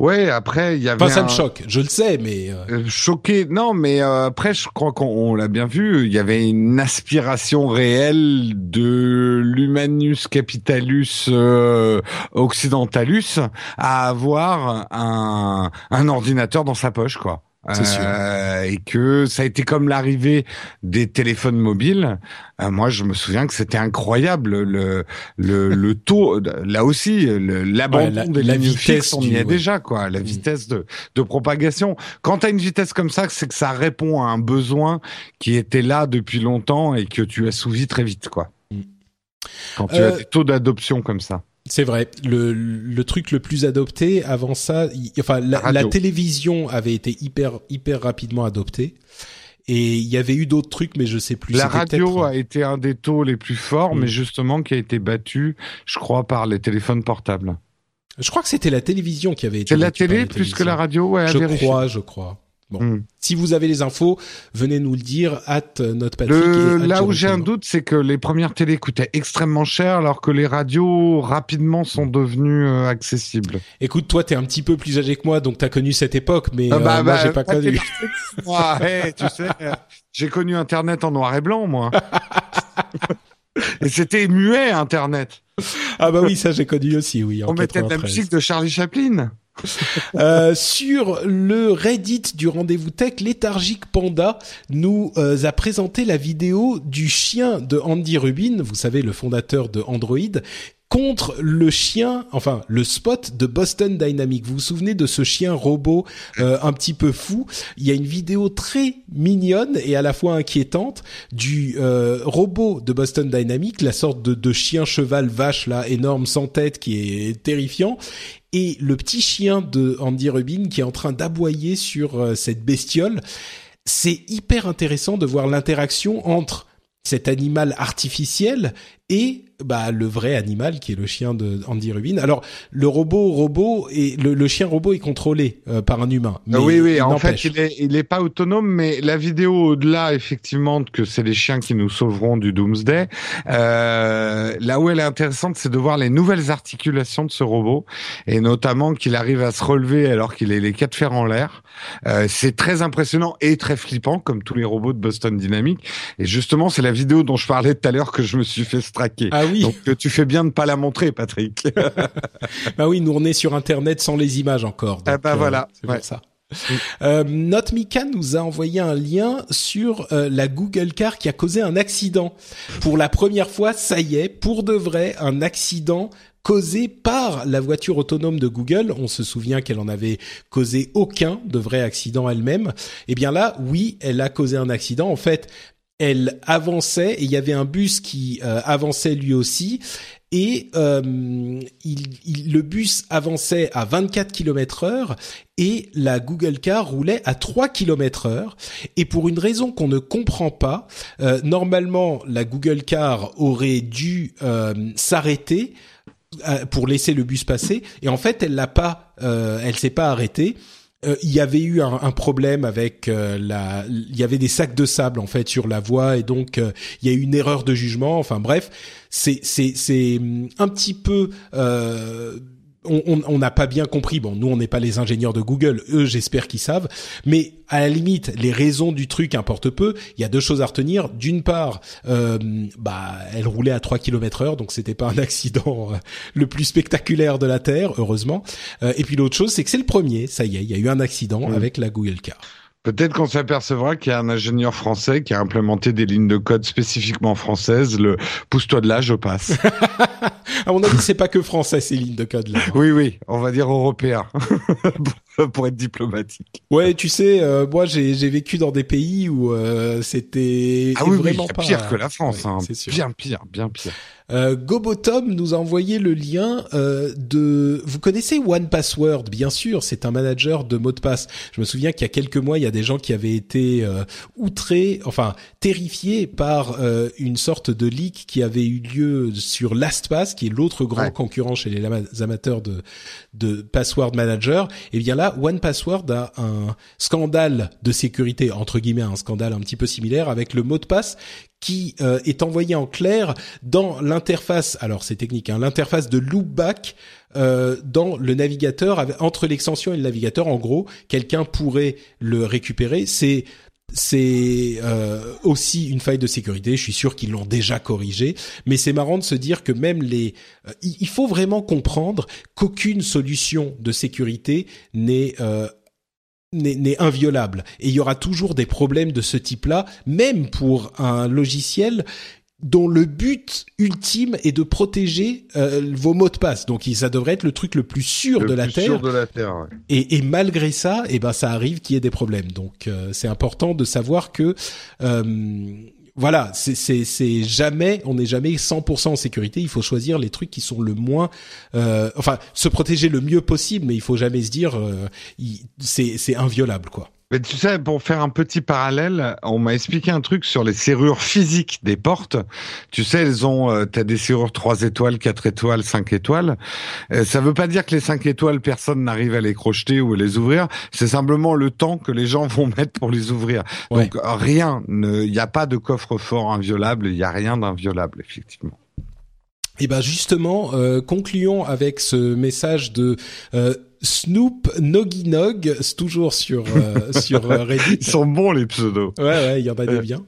Ouais, après, il y avait. Enfin, ça un- me choque. Je le sais, mais euh, Euh, choqué, non, mais euh, après, je crois qu'on on l'a bien vu, il y avait une aspiration réelle de l'humanus capitalus euh, occidentalus à avoir un, un ordinateur dans sa poche, quoi. Euh, et que ça a été comme l'arrivée des téléphones mobiles. Euh, moi, je me souviens que c'était incroyable le le, (laughs) le taux. Là aussi, l'abandon Ouais, la- des la lignes vitesse fixes, on y est ouais. déjà, quoi. La Mm. vitesse de de propagation. Quand tu as une vitesse comme ça, c'est que ça répond à un besoin qui était là depuis longtemps et que tu assouvis très vite, quoi. Mm. Quand tu Euh, as des taux d'adoption comme ça. C'est vrai. Le, le truc le plus adopté avant ça, il- enfin la, La télévision avait été hyper hyper rapidement adoptée et il y avait eu d'autres trucs, mais je sais plus. La radio a été un des taux les plus forts, Mm. mais justement qui a été battu, je crois, par les téléphones portables. Je crois que c'était la télévision qui avait été. C'est la télé plus que la radio, ouais, Je vérifier. crois, je crois. Bon, Mm. si vous avez les infos, venez nous le dire. At notre Patrick. Là où j'ai un doute, c'est que les premières télés coûtaient extrêmement cher, alors que les radios rapidement sont devenues euh, accessibles. Écoute, toi, t'es un petit peu plus âgé que moi, donc t'as connu cette époque, mais Ah euh, bah, moi, bah, j'ai pas connu. Moi, (laughs) hey, tu sais, euh, j'ai connu Internet en noir et blanc, moi. (laughs) et c'était muet, Internet. ah bah oui, ça j'ai connu aussi, oui. En On mettait de la 93. musique de Charlie Chaplin. (laughs) Euh, sur le Reddit du rendez-vous tech, léthargique Panda nous euh, a présenté la vidéo du chien de Andy Rubin, vous savez le fondateur de Android, contre le chien, enfin le spot de Boston Dynamics. Vous vous souvenez de ce chien robot euh, un petit peu fou? Il y a une vidéo très mignonne et à la fois inquiétante du euh, robot de Boston Dynamics, la sorte de, de chien cheval vache là énorme sans tête qui est terrifiant et le petit chien de Andy Rubin qui est en train d'aboyer sur euh, cette bestiole. C'est hyper intéressant de voir l'interaction entre cet animal artificiel et bah le vrai animal qui est le chien de Andy Rubin. Alors le robot robot et le, chien robot est contrôlé euh, par un humain. Mais oui oui, en fait il est il est pas autonome, mais la vidéo au-delà effectivement que c'est les chiens qui nous sauveront du Doomsday. Euh, là où elle est intéressante, c'est de voir les nouvelles articulations de ce robot et notamment qu'il arrive à se relever alors qu'il est les quatre fers en l'air. Euh, c'est très impressionnant et très flippant comme tous les robots de Boston Dynamics. Et justement, c'est la vidéo dont je parlais tout à l'heure que je me suis fait straquer. Ah oui. Donc tu fais bien de pas la montrer, Patrick. (laughs) bah oui, nous on est sur Internet sans les images encore. ah bah voilà. Euh, c'est pour ça. Euh, Notmika nous a envoyé un lien sur euh, la Google Car qui a causé un accident. Pour la première fois, ça y est, pour de vrai, un accident causé par la voiture autonome de Google. On se souvient qu'elle en avait causé aucun de vrai accident elle-même. Eh bien là, oui, elle a causé un accident. En fait, elle avançait et il y avait un bus qui euh, avançait lui aussi. Et euh, le bus avançait à 24 km heure et la Google Car roulait à 3 km heure. Et pour une raison qu'on ne comprend pas, euh, normalement la Google Car aurait dû s'arrêter pour laisser le bus passer. Et en fait elle l'a pas, elle s'est pas arrêtée euh, il y avait eu un, problème avec euh, la, il y avait des sacs de sable en fait sur la voie et donc euh, il y a eu une erreur de jugement. Enfin bref, c'est c'est c'est hum, un petit peu on n'a pas bien compris. Bon, nous, on n'est pas les ingénieurs de Google. Eux, j'espère qu'ils savent. Mais à la limite, les raisons du truc importent peu. Il y a deux choses à retenir. D'une part, euh, bah, elle roulait à 3 km heure, donc c'était pas un accident euh, le plus spectaculaire de la Terre, heureusement. Euh, et puis l'autre chose, c'est que c'est le premier. Ça y est, il y a eu un accident mmh. avec la Google Car. Peut-être qu'on s'apercevra qu'il y a un ingénieur français qui a implémenté des lignes de code spécifiquement françaises. Le pousse-toi de là, je passe. (laughs) à mon avis, c'est pas que français ces lignes de code là. Oui, oui, on va dire européen (laughs) pour être diplomatique. Ouais, tu sais, euh, moi j'ai vécu dans des pays où euh, c'était ah oui, vraiment oui, pire que la France. hein. Bien pire, bien pire. Euh, Gobotom nous a envoyé le lien euh, de. Vous connaissez One Password, bien sûr. C'est un manager de mots de passe. Je me souviens qu'il y a quelques mois, il y a des gens qui avaient été euh, outrés, enfin terrifiés par euh, une sorte de leak qui avait eu lieu sur LastPass, qui est l'autre grand concurrent chez les amateurs de de password manager. Et bien là, One Password a un scandale de sécurité entre guillemets, un scandale un petit peu similaire avec le mot de passe qui euh, est envoyé en clair dans l'interface. Alors c'est technique, hein, l'interface de loopback euh, dans le navigateur entre l'extension et le navigateur. En gros, quelqu'un pourrait le récupérer. C'est c'est euh, aussi une faille de sécurité. Je suis sûr qu'ils l'ont déjà corrigé, mais c'est marrant de se dire que même les, il faut vraiment comprendre qu'aucune solution de sécurité n'est n'est inviolable. Et il y aura toujours des problèmes de ce type-là, même pour un logiciel dont le but ultime est de protéger euh, vos mots de passe. Donc ça devrait être le truc le plus sûr de la Terre. Sûr de la Terre ouais. et, et, malgré ça, eh ben ça arrive qu'il y ait des problèmes. Donc euh, c'est important de savoir que euh, voilà, c'est jamais, on n'est jamais 100% en sécurité. Il faut choisir les trucs qui sont le moins, euh, enfin, se protéger le mieux possible, mais il faut jamais se dire, euh, c'est inviolable, quoi. Mais tu sais, pour faire un petit parallèle, on m'a expliqué un truc sur les serrures physiques des portes. Tu sais, elles ont, euh, t'as des serrures 3 étoiles, 4 étoiles, 5 étoiles. Euh, ça veut pas dire que les 5 étoiles, personne n'arrive à les crocheter ou à les ouvrir. C'est simplement le temps que les gens (laughs) vont mettre pour les ouvrir. Donc rien, il n'y a pas de coffre-fort inviolable, il n'y a rien d'inviolable, effectivement. Et eh ben justement, euh, concluons avec ce message de euh, Snoop Noginog, c'est toujours sur euh, (laughs) sur euh, Reddit. Ils sont bons les pseudos. Ouais ouais, il y en a des bien.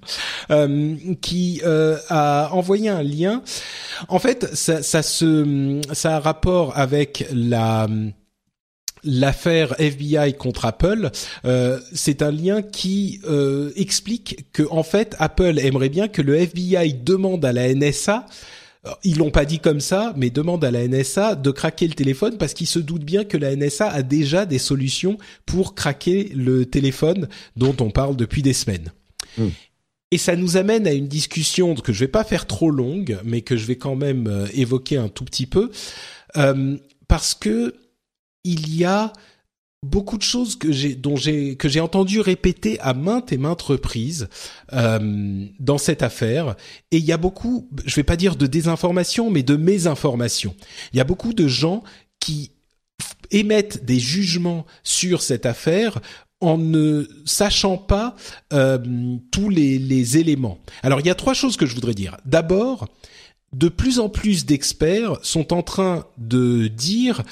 Euh, qui euh, a envoyé un lien. En fait, ça, ça se ça a rapport avec la l'affaire FBI contre Apple, euh, c'est un lien qui euh, explique que en fait Apple aimerait bien que le FBI demande à la NSA ils l'ont pas dit comme ça, mais demandent à la NSA de craquer le téléphone parce qu'ils se doutent bien que la NSA a déjà des solutions pour craquer le téléphone dont on parle depuis des semaines. Hmm. Et ça nous amène à une discussion que je vais pas faire trop longue, mais que je vais quand même euh, évoquer un tout petit peu, euh, parce que il y a beaucoup de choses que j'ai dont j'ai que j'ai entendu répéter à maintes et maintes reprises euh, dans cette affaire et il y a beaucoup je vais pas dire de désinformation mais de mésinformation il y a beaucoup de gens qui émettent des jugements sur cette affaire en ne sachant pas euh, tous les, les éléments. Alors il y a trois choses que je voudrais dire. D'abord, de plus en plus d'experts sont en train de dire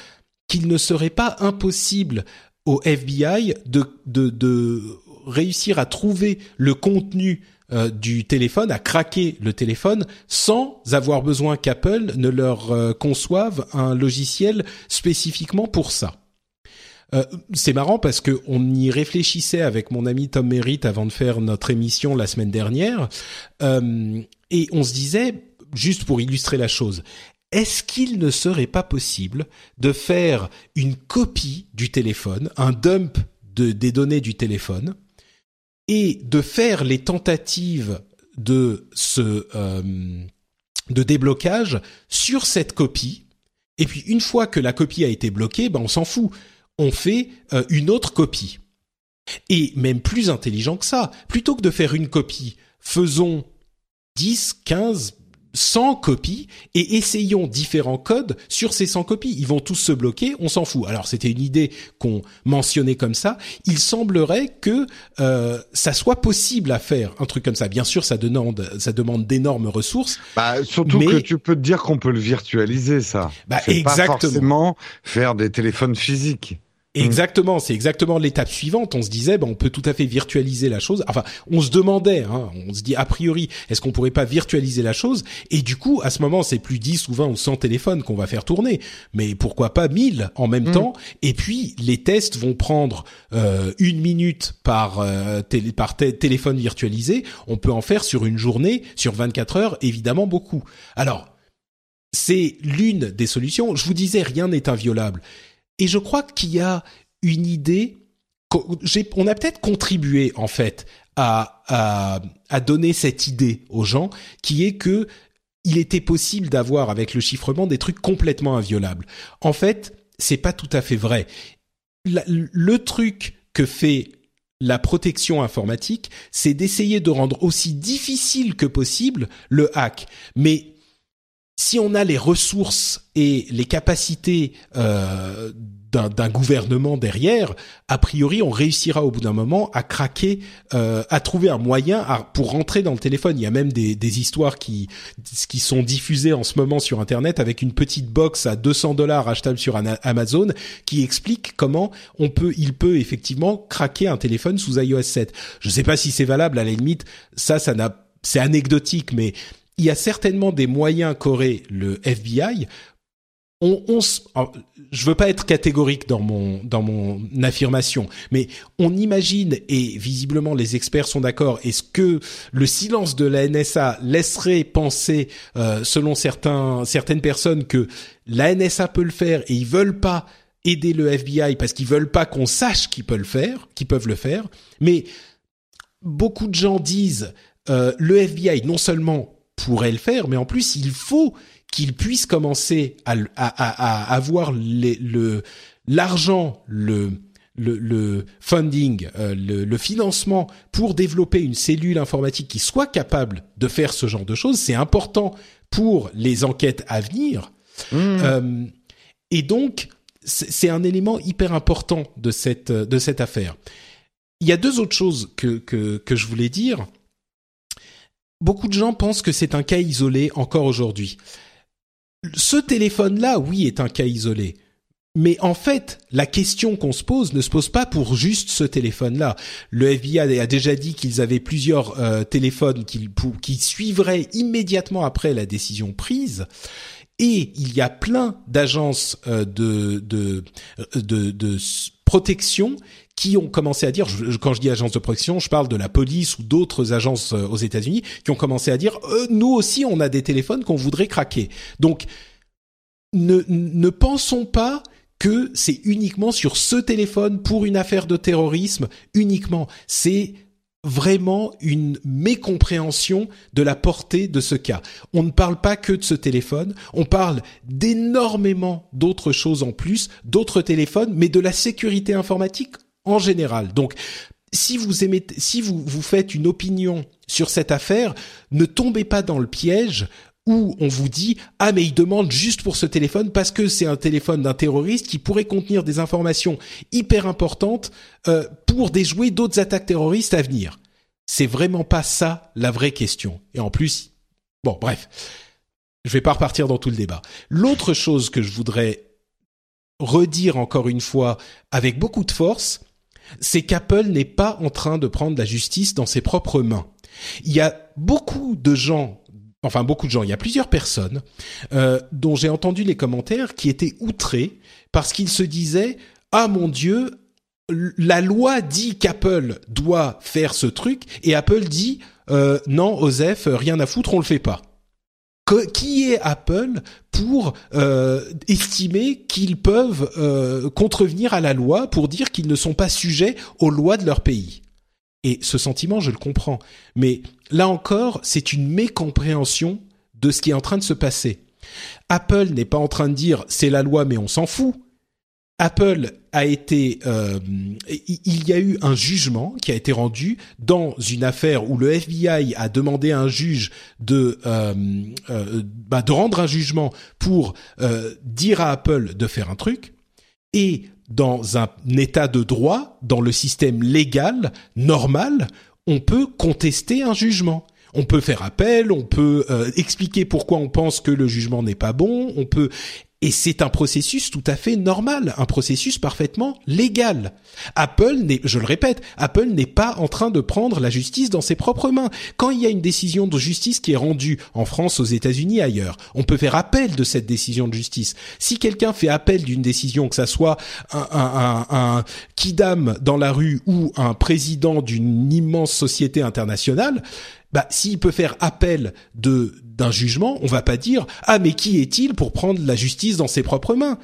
qu'il ne serait pas impossible au FBI de, de, de réussir à trouver le contenu euh, du téléphone, à craquer le téléphone, sans avoir besoin qu'Apple ne leur euh, conçoive un logiciel spécifiquement pour ça. Euh, c'est marrant parce que on y réfléchissait avec mon ami Tom Merritt avant de faire notre émission la semaine dernière, et on se disait, juste pour illustrer la chose, est-ce qu'il ne serait pas possible de faire une copie du téléphone, un dump de, des données du téléphone, et de faire les tentatives euh, de déblocage sur cette copie. Et puis une fois que la copie a été bloquée, ben on s'en fout. On fait euh, une autre copie. Et même plus intelligent que ça, plutôt que de faire une copie, faisons 10, 15, 100 copies et essayons différents codes sur ces 100 copies. Ils vont tous se bloquer, on s'en fout. Alors c'était une idée qu'on mentionnait comme ça. Il semblerait que euh, ça soit possible à faire un truc comme ça. Bien sûr, ça demande ça demande d'énormes ressources. Bah, surtout que tu peux te dire qu'on peut le virtualiser ça. Bah, exactement. Pas forcément faire des téléphones physiques. Mm. Exactement, c'est exactement l'étape suivante. On se disait, ben, on peut tout à fait virtualiser la chose. Enfin, on se demandait, hein, on se dit a priori, est-ce qu'on pourrait pas virtualiser la chose? Et du coup, à ce moment, c'est plus 10 ou 20 ou 100 téléphones qu'on va faire tourner, mais pourquoi pas 1000 en même mm. temps? Et puis, les tests vont prendre euh, une minute par, euh, par téléphone virtualisé. On peut en faire sur une journée, sur 24 heures, évidemment beaucoup. Alors, c'est l'une des solutions. Je vous disais, rien n'est inviolable. Et je crois qu'il y a une idée. On a peut-être contribué en fait à, donner cette idée aux gens, qui est que il était possible d'avoir avec le chiffrement des trucs complètement inviolables. En fait, c'est pas tout à fait vrai. le truc que fait la protection informatique, c'est d'essayer de rendre aussi difficile que possible le hack. Mais si on a les ressources et les capacités euh, d'un gouvernement derrière, a priori, on réussira au bout d'un moment à craquer, euh, à trouver un moyen pour rentrer dans le téléphone. Il y a même des, des, histoires qui qui sont diffusées en ce moment sur Internet avec une petite box à 200 dollars achetable sur Amazon qui explique comment on peut, il peut effectivement craquer un téléphone sous iOS 7. Je ne sais pas si c'est valable. À la limite, ça, ça n'a, c'est anecdotique, mais il y a certainement des moyens qu'aurait le FBI. On, on, je veux pas être catégorique dans mon dans mon affirmation, mais on imagine et visiblement les experts sont d'accord. Est-ce que le silence de la NSA laisserait penser, euh, selon certains certaines personnes, que la NSA peut le faire et ils veulent pas aider le FBI parce qu'ils veulent pas qu'on sache qu'ils peuvent le faire, qu'ils peuvent le faire. Mais beaucoup de gens disent euh, le FBI non seulement pourrait le faire, mais en plus il faut qu'il puisse commencer à, avoir le l'argent, le, le, funding, euh, le, financement pour développer une cellule informatique qui soit capable de faire ce genre de choses. C'est important pour les enquêtes à venir. Mmh. Euh, et donc, c'est un élément hyper important de cette de cette affaire. Il y a deux autres choses que que, que je voulais dire beaucoup de gens pensent que c'est un cas isolé encore aujourd'hui. Ce téléphone-là, oui, est un cas isolé. Mais en fait, la question qu'on se pose ne se pose pas pour juste ce téléphone-là. Le FBI a déjà dit qu'ils avaient plusieurs euh, téléphones qui, suivraient immédiatement après la décision prise. Et il y a plein d'agences euh, de, de protection qui ont commencé à dire, quand je dis agence de protection, je parle de la police ou d'autres agences aux États-Unis qui ont commencé à dire, nous aussi, on a des téléphones qu'on voudrait craquer. Donc, ne, ne pensons pas que c'est uniquement sur ce téléphone pour une affaire de terrorisme uniquement. C'est vraiment une mécompréhension de la portée de ce cas. On ne parle pas que de ce téléphone, on parle d'énormément d'autres choses en plus, d'autres téléphones, mais de la sécurité informatique en général. Donc, si vous vous faites une opinion sur cette affaire, ne tombez pas dans le piège où on vous dit ah mais il demande juste pour ce téléphone parce que c'est un téléphone d'un terroriste qui pourrait contenir des informations hyper importantes euh, pour déjouer d'autres attaques terroristes à venir. C'est vraiment pas ça la vraie question. Et en plus, bon bref, je vais pas repartir dans tout le débat. L'autre chose que je voudrais redire encore une fois avec beaucoup de force, c'est qu'Apple n'est pas en train de prendre la justice dans ses propres mains. Il y a beaucoup de gens enfin beaucoup de gens, il y a plusieurs personnes euh, dont j'ai entendu les commentaires qui étaient outrés parce qu'ils se disaient ah mon dieu la loi dit qu'Apple doit faire ce truc et Apple dit euh, non Osef rien à foutre on le fait pas qui est Apple pour euh, estimer qu'ils peuvent euh, contrevenir à la loi pour dire qu'ils ne sont pas sujets aux lois de leur pays et ce sentiment, je le comprends. Mais là encore, c'est une mécompréhension de ce qui est en train de se passer. Apple n'est pas en train de dire c'est la loi mais on s'en fout. Apple a été, euh, il y a eu un jugement qui a été rendu dans une affaire où le FBI a demandé à un juge de euh, euh, bah, de rendre un jugement pour dire à Apple de faire un truc et dans un état de droit, dans le système légal normal, on peut contester un jugement. On peut faire appel, on peut expliquer pourquoi on pense que le jugement n'est pas bon, on peut et c'est un processus tout à fait normal, un processus parfaitement légal. Apple n'est, je le répète, Apple n'est pas en train de prendre la justice dans ses propres mains. Quand il y a une décision de justice qui est rendue en France, aux États-Unis, ailleurs, on peut faire appel de cette décision de justice. Si quelqu'un fait appel d'une décision, que ça soit un, un, kidam dans la rue ou un président d'une immense société internationale, bah s'il peut faire appel de d'un jugement, on va pas dire ah mais qui est-il pour prendre la justice dans ses propres mains?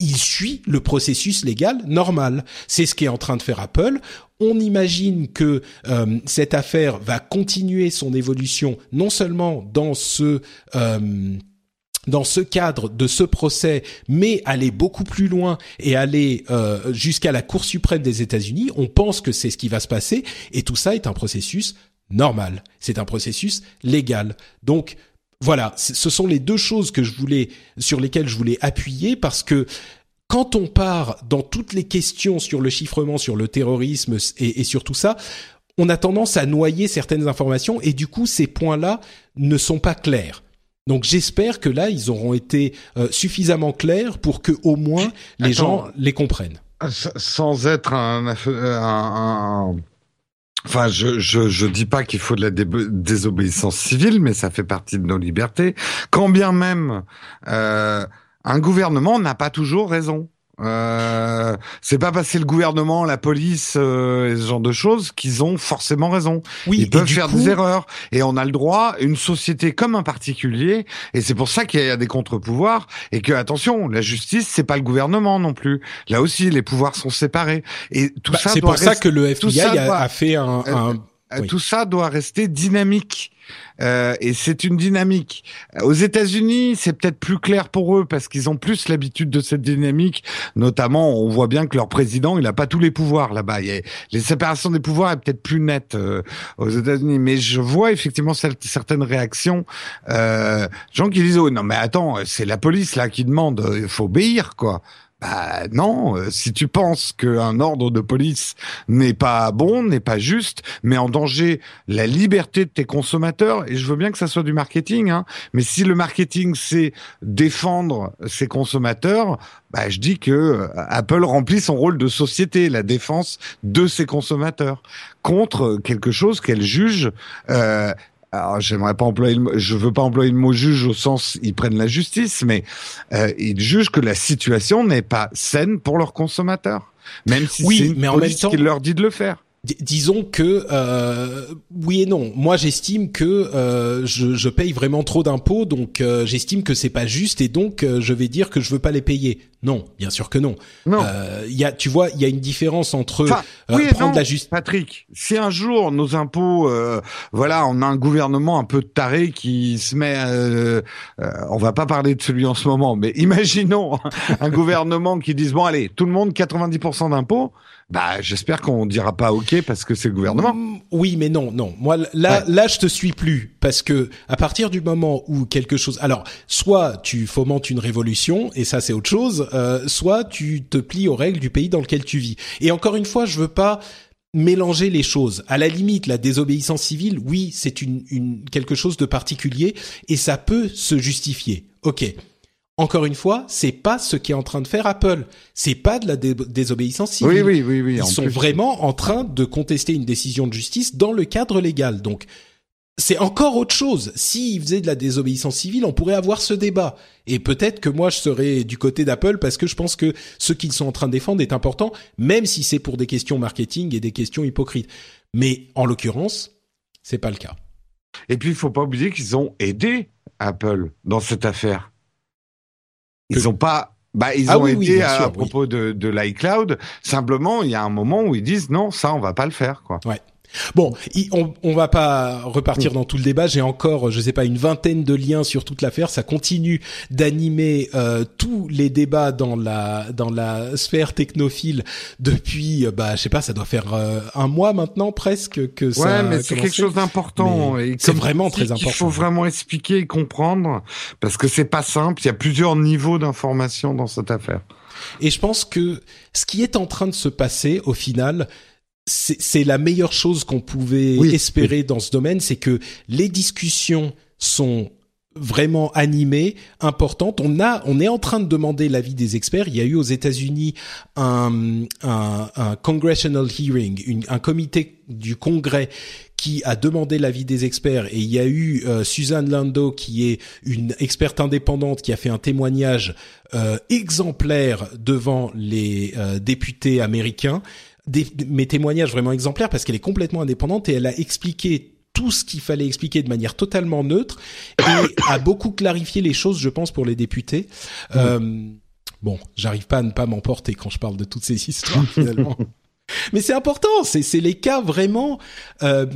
Il suit le processus légal normal. C'est ce qui est en train de faire Apple. On imagine que euh, cette affaire va continuer son évolution non seulement dans ce euh, dans ce cadre de ce procès, mais aller beaucoup plus loin et aller euh, jusqu'à la Cour suprême des États-Unis. On pense que c'est ce qui va se passer, et tout ça est un processus normal. C'est un processus légal. Donc voilà, ce sont les deux choses que je voulais sur lesquelles je voulais appuyer parce que quand on part dans toutes les questions sur le chiffrement, sur le terrorisme et, et sur tout ça, on a tendance à noyer certaines informations et du coup ces points-là ne sont pas clairs. Donc j'espère que là ils auront été euh, suffisamment clairs pour que au moins les gens les comprennent. Sans être un, un Enfin, je, je, je dis pas qu'il faut de la désobéissance civile, mais ça fait partie de nos libertés. Quand bien même euh, un gouvernement n'a pas toujours raison. Euh, c'est pas parce que le gouvernement, la police euh, et ce genre de choses qu'ils ont forcément raison. Oui, Ils peuvent faire des erreurs et on a le droit, une société comme un particulier, et c'est pour ça qu'il y a des contre-pouvoirs et que attention, la justice c'est pas le gouvernement non plus. Là aussi, les pouvoirs sont séparés et tout bah, ça. C'est pour ça que le FBI a, fait un, un... Euh, tout ça doit rester dynamique. Euh, et c'est une dynamique. Aux États-Unis, c'est peut-être plus clair pour eux parce qu'ils ont plus l'habitude de cette dynamique. Notamment, on voit bien que leur président, il n'a pas tous les pouvoirs là-bas. Les séparations des pouvoirs est peut-être plus nette euh, aux États-Unis. Mais je vois effectivement certaines réactions, euh, gens qui disent oh non mais attends, c'est la police là qui demande, il faut obéir quoi. Bah non, euh, si tu penses qu'un ordre de police n'est pas bon, n'est pas juste, met en danger la liberté de tes consommateurs, et je veux bien que ça soit du marketing, hein, mais si le marketing c'est défendre ses consommateurs, bah je dis que euh, Apple remplit son rôle de société, la défense de ses consommateurs, contre quelque chose qu'elle juge euh, alors j'aimerais pas employer le, je veux pas employer le mot juge au sens ils prennent la justice mais euh, ils jugent que la situation n'est pas saine pour leurs consommateurs même si Oui, c'est une mais en même temps- qui leur dit de le faire. D- disons que euh, oui et non. Moi, j'estime que euh, je, je paye vraiment trop d'impôts, donc euh, j'estime que c'est pas juste et donc euh, je vais dire que je veux pas les payer. Non, bien sûr que non. Non. Euh, Il y a, tu vois, il y a une différence entre Enfin, euh, oui prendre non, la justice. Patrick, si un jour nos impôts, euh, voilà, on a un gouvernement un peu taré qui se met, euh, euh, on va pas parler de celui en ce moment, mais (laughs) imaginons un gouvernement qui dise bon allez, tout le monde 90% d'impôts, bah j'espère qu'on dira pas ok parce que c'est le gouvernement. Mm, Oui, mais non, non. Moi, là, là, je te suis plus parce que à partir du moment où quelque chose, alors, soit tu fomentes une révolution et ça c'est autre chose, euh, soit tu te plies aux règles du pays dans lequel tu vis. Et encore une fois, je veux pas mélanger les choses. À la limite, la désobéissance civile, oui, c'est une, une quelque chose de particulier et ça peut se justifier. Ok. Encore une fois, c'est pas ce qu'est en train de faire Apple. C'est pas de la dé- désobéissance civile. Oui, oui, oui, oui. Ils en sont plus. vraiment en train de contester une décision de justice dans le cadre légal. Donc, c'est encore autre chose. S'ils faisaient de la désobéissance civile, on pourrait avoir ce débat. Et peut-être que moi, je serais du côté d'Apple parce que je pense que ce qu'ils sont en train de défendre est important, même si c'est pour des questions marketing et des questions hypocrites. Mais en l'occurrence, c'est pas le cas. Et puis il faut pas oublier qu'ils ont aidé Apple dans cette affaire. Ils Que- ont pas. Bah, ils Ah ont oui, oui, aidé bien à, sûr, à oui. propos de, de l'iCloud. Simplement, il y a un moment où ils disent non, ça, on va pas le faire, quoi. Bon, on, on va pas repartir dans tout le débat. J'ai encore, je sais pas, une vingtaine de liens sur toute l'affaire. Ça continue d'animer euh, tous les débats dans la dans la sphère technophile depuis, euh, bah, je sais pas, ça doit faire euh, un mois maintenant presque que ça. Ouais, mais c'est quelque chose d'important. C'est vraiment très important. faut vraiment expliquer et comprendre parce que c'est pas simple. Il y a plusieurs niveaux d'information dans cette affaire. Et je pense que ce qui est en train de se passer au final, c'est la meilleure chose qu'on pouvait Oui, espérer dans ce domaine, c'est que les discussions sont vraiment animées, importantes. On a, on est en train de demander l'avis des experts. Il y a eu aux États-Unis un, un, un congressional hearing, une- un comité du Congrès qui a demandé l'avis des experts et il y a eu euh, Suzanne Lando qui est une experte indépendante qui a fait un témoignage euh, exemplaire devant les euh, députés américains des, mes témoignages vraiment exemplaires parce qu'elle est complètement indépendante et elle a expliqué tout ce qu'il fallait expliquer de manière totalement neutre et (coughs) a beaucoup clarifié les choses, je pense, pour les députés. Euh, bon, j'arrive pas à ne pas m'emporter quand je parle de toutes ces histoires (laughs) finalement. Mais c'est important, c'est c'est les cas vraiment euh,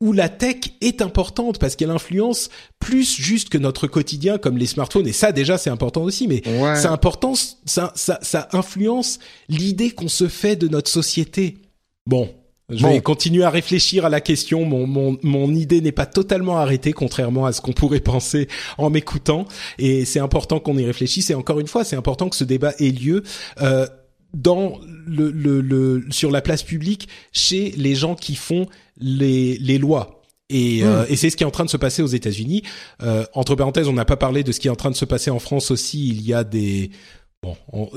où la tech est importante parce qu'elle influence plus juste que notre quotidien comme les smartphones et ça déjà c'est important aussi mais Ouais. c'est important ça, ça ça influence l'idée qu'on se fait de notre société. Bon, je Bon. vais continuer à réfléchir à la question. Mon mon mon idée n'est pas totalement arrêtée, contrairement à ce qu'on pourrait (laughs) penser en m'écoutant. Et c'est important qu'on y réfléchisse. Et encore une fois, c'est important que ce débat ait lieu. Euh, dans le, le, le sur la place publique chez les gens qui font les les lois et, euh, et c'est ce qui est en train de se passer aux États-Unis. Euh, entre parenthèses, on n'a pas parlé de ce qui est en train de se passer en France aussi. Il y a des bon, on,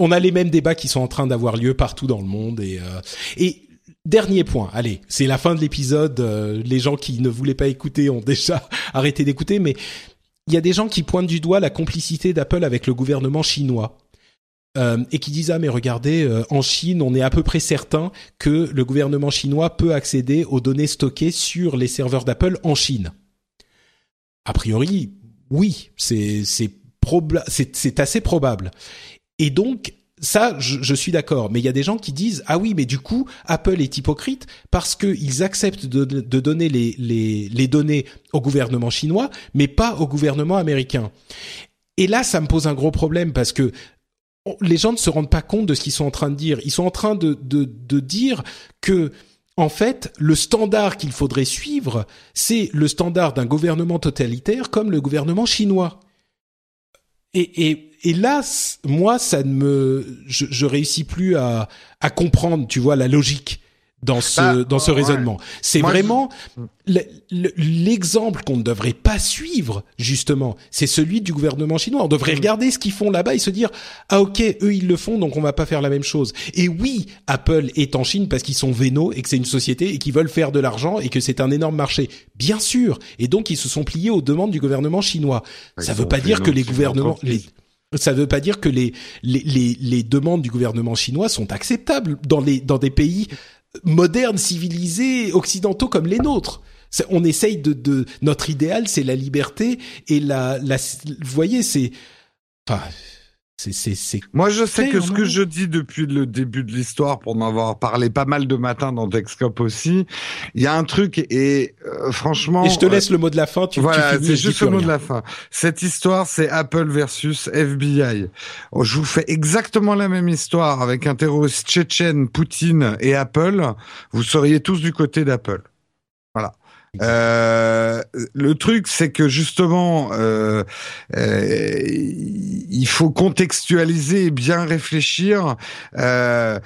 on a les mêmes débats qui sont en train d'avoir lieu partout dans le monde et euh, et Dernier point, allez, c'est la fin de l'épisode. euh, les gens qui ne voulaient pas écouter ont déjà (laughs) arrêté d'écouter, mais il y a des gens qui pointent du doigt la complicité d'Apple avec le gouvernement chinois. Euh, et qui disent ah mais regardez euh, en Chine on est à peu près certain que le gouvernement chinois peut accéder aux données stockées sur les serveurs d'Apple en Chine. A priori, oui, c'est assez probable. Et donc ça, je, suis d'accord, mais il y a des gens qui disent ah oui, mais du coup Apple est hypocrite parce qu'ils acceptent de, donner les, les données au gouvernement chinois, mais pas au gouvernement américain. Et là, ça me pose un gros problème parce que les gens ne se rendent pas compte de ce qu'ils sont en train de dire. Ils sont en train de, de, de dire que, en fait, le standard qu'il faudrait suivre, c'est le standard d'un gouvernement totalitaire comme le gouvernement chinois. Et, et, et là, moi, ça ne me, je, je réussis plus à, à comprendre, tu vois, la logique dans ce Bah, dans ce ouais. raisonnement. C'est je- vraiment le- le- l'exemple qu'on ne devrait pas suivre justement, c'est celui du gouvernement chinois. On Mm. devrait regarder ce qu'ils font là-bas et se dire ah ok eux ils le font donc on va pas faire la même chose. Et oui Apple est en Chine parce qu'ils sont vénaux et que c'est une société et qu'ils veulent faire de l'argent et que c'est un énorme marché bien sûr et donc ils se sont pliés aux demandes du gouvernement chinois. Ils Ça veut pas dire que les gouvernements les. Ça ne veut pas dire que les, les, les, les demandes du gouvernement chinois sont acceptables dans, les, dans des pays modernes, civilisés, occidentaux comme les nôtres. On essaye de, de notre idéal, c'est la liberté et la, la, vous voyez, c'est, enfin, c'est, Moi, je sais que ce que je dis depuis le début de l'histoire, pour en avoir parlé pas mal de matins dans Texcop aussi, il y a un truc et euh, franchement. Et je te laisse le mot de la fin. Tu, voilà, c'est juste le mot de la fin. Cette histoire, c'est Apple versus FBI. Oh, je vous fais exactement la même histoire avec un terroriste tchétchène, Poutine et Apple. Vous seriez tous du côté d'Apple. Euh, le truc, c'est que justement, euh, euh, il faut contextualiser et bien réfléchir. Euh,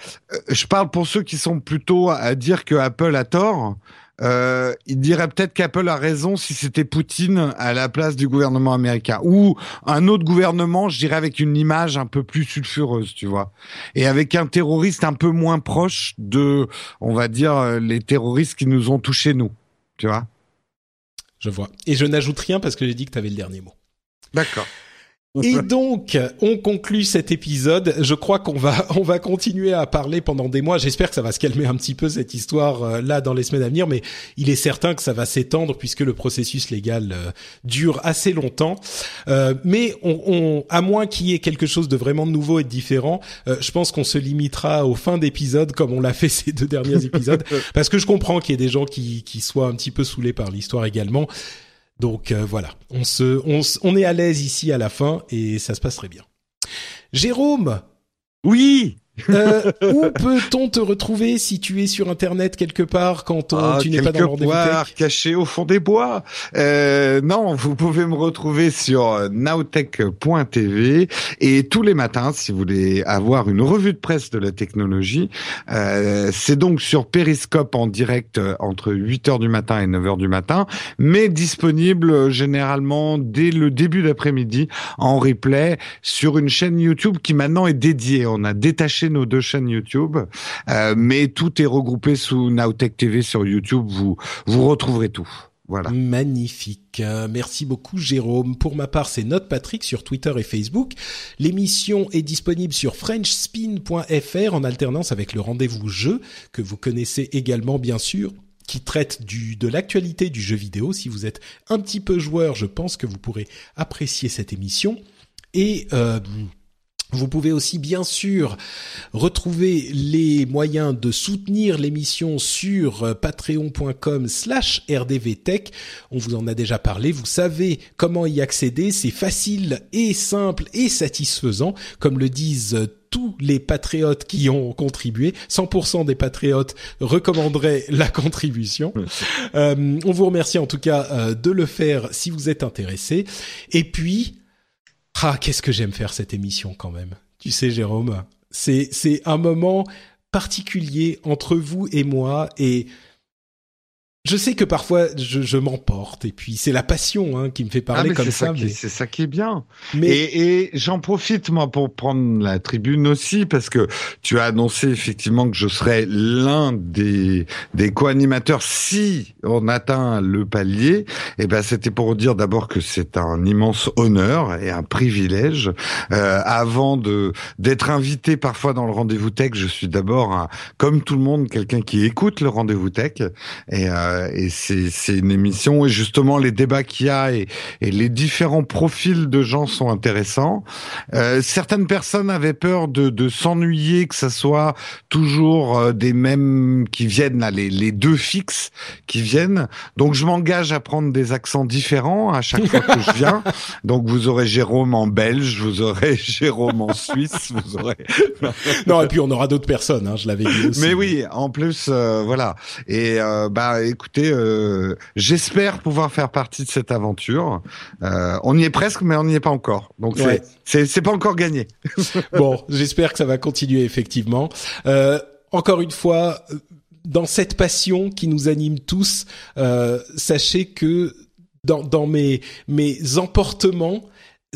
je parle pour ceux qui sont plutôt à dire que Apple a tort. Euh, il dirait peut-être qu'Apple a raison si c'était Poutine à la place du gouvernement américain ou un autre gouvernement, je dirais avec une image un peu plus sulfureuse, tu vois, et avec un terroriste un peu moins proche de, on va dire, les terroristes qui nous ont touchés nous. Tu vois? Je vois. Et je n'ajoute rien parce que j'ai dit que tu avais le dernier mot. D'accord. Et (laughs) donc, on conclut cet épisode. Je crois qu'on va (laughs) on va continuer à parler pendant des mois. J'espère que ça va se calmer un petit peu cette histoire euh, là dans les semaines à venir, mais il est certain que ça va s'étendre puisque le processus légal euh, dure assez longtemps. Euh, mais on, on, à moins qu'il y ait quelque chose de vraiment nouveau et de différent, je pense qu'on se limitera aux fins d'épisodes comme on l'a fait ces deux derniers (laughs) épisodes, parce que je comprends qu'il y ait des gens qui qui soient un petit peu saoulés par l'histoire également. Donc euh, voilà, on se, on, on est à l'aise ici à la fin et ça se passe très bien. Jérôme. Oui. Euh, où peut-on te retrouver si tu es sur Internet quelque part quand ah, tu n'es pas dans le rendez-vous caché au fond des bois. Euh, non, vous pouvez me retrouver sur nowtech.tv et tous les matins, si vous voulez avoir une revue de presse de la technologie, euh, c'est donc sur Periscope en direct euh, entre 8h du matin et 9h du matin, mais disponible euh, généralement dès le début d'après-midi en replay sur une chaîne YouTube qui maintenant est dédiée. On a détaché nos deux chaînes YouTube, euh, mais tout est regroupé sous Nowtech TV sur YouTube. Vous vous retrouverez tout. Voilà. Magnifique. Merci beaucoup Jérôme. Pour ma part, c'est Note Patrick sur Twitter et Facebook. L'émission est disponible sur frenchspin.fr en alternance avec le rendez-vous jeu que vous connaissez également bien sûr qui traite du de l'actualité du jeu vidéo. Si vous êtes un petit peu joueur, je pense que vous pourrez apprécier cette émission. Et euh, vous pouvez aussi bien sûr retrouver les moyens de soutenir l'émission sur euh, patreon.com slash rdvtech. On vous en a déjà parlé, vous savez comment y accéder, c'est facile et simple et satisfaisant, comme le disent euh, tous les patriotes qui ont contribué. 100% des patriotes recommanderaient (laughs) la contribution. (laughs) Euh, on vous remercie en tout cas de le faire si vous êtes intéressé. Et puis, ah, qu'est-ce que j'aime faire cette émission quand même. Tu sais, Jérôme, c'est c'est un moment particulier entre vous et moi et je sais que parfois je, je m'emporte et puis c'est la passion hein, qui me fait parler ah, comme ça. mais... C'est ça qui est bien. Mais... Et, et j'en profite moi pour prendre la tribune aussi parce que tu as annoncé effectivement que je serais l'un des des co-animateurs si on atteint le palier. Et eh ben c'était pour dire d'abord que c'est un immense honneur et un privilège. Euh, avant de d'être invité parfois dans le rendez-vous tech, je suis d'abord comme tout le monde quelqu'un qui écoute le rendez-vous tech et euh, euh, et c'est une émission et justement les débats qu'il y a et, et, les différents profils de gens sont intéressants. Euh, certaines personnes avaient peur de, de s'ennuyer, que ça soit toujours euh, des mêmes qui viennent là, les, les deux fixes qui viennent. Donc je m'engage à prendre des accents différents à chaque fois que je viens. (laughs) Donc vous aurez Jérôme en belge, vous aurez (laughs) Jérôme en suisse, vous aurez. (laughs) non et puis on aura d'autres personnes, hein, je l'avais dit aussi. Mais oui, en plus euh, voilà. Et bah écoute écoutez, euh, j'espère pouvoir faire partie de cette aventure. Euh, on y est presque, mais on n'y est pas encore. Donc c'est c'est pas encore gagné. (laughs) bon, j'espère que ça va continuer effectivement. Euh, encore une fois, dans cette passion qui nous anime tous, sachez que dans, dans mes mes emportements,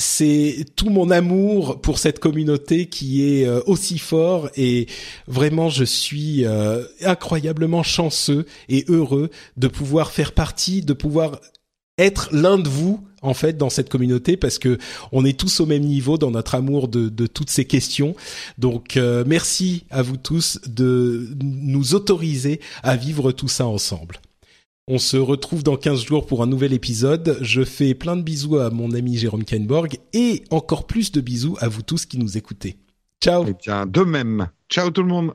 c'est tout mon amour pour cette communauté qui est euh, aussi fort et vraiment je suis euh, incroyablement chanceux et heureux de pouvoir faire partie, de pouvoir être l'un de vous en fait dans cette communauté parce que on est tous au même niveau dans notre amour de, toutes ces questions. Donc euh, merci à vous tous de nous autoriser à vivre tout ça ensemble. On se retrouve dans 15 jours pour un nouvel épisode. Je fais plein de bisous à mon ami Jérôme Kenborg et encore plus de bisous à vous tous qui nous écoutez. Ciao. Et eh bien, de même. Ciao tout le monde.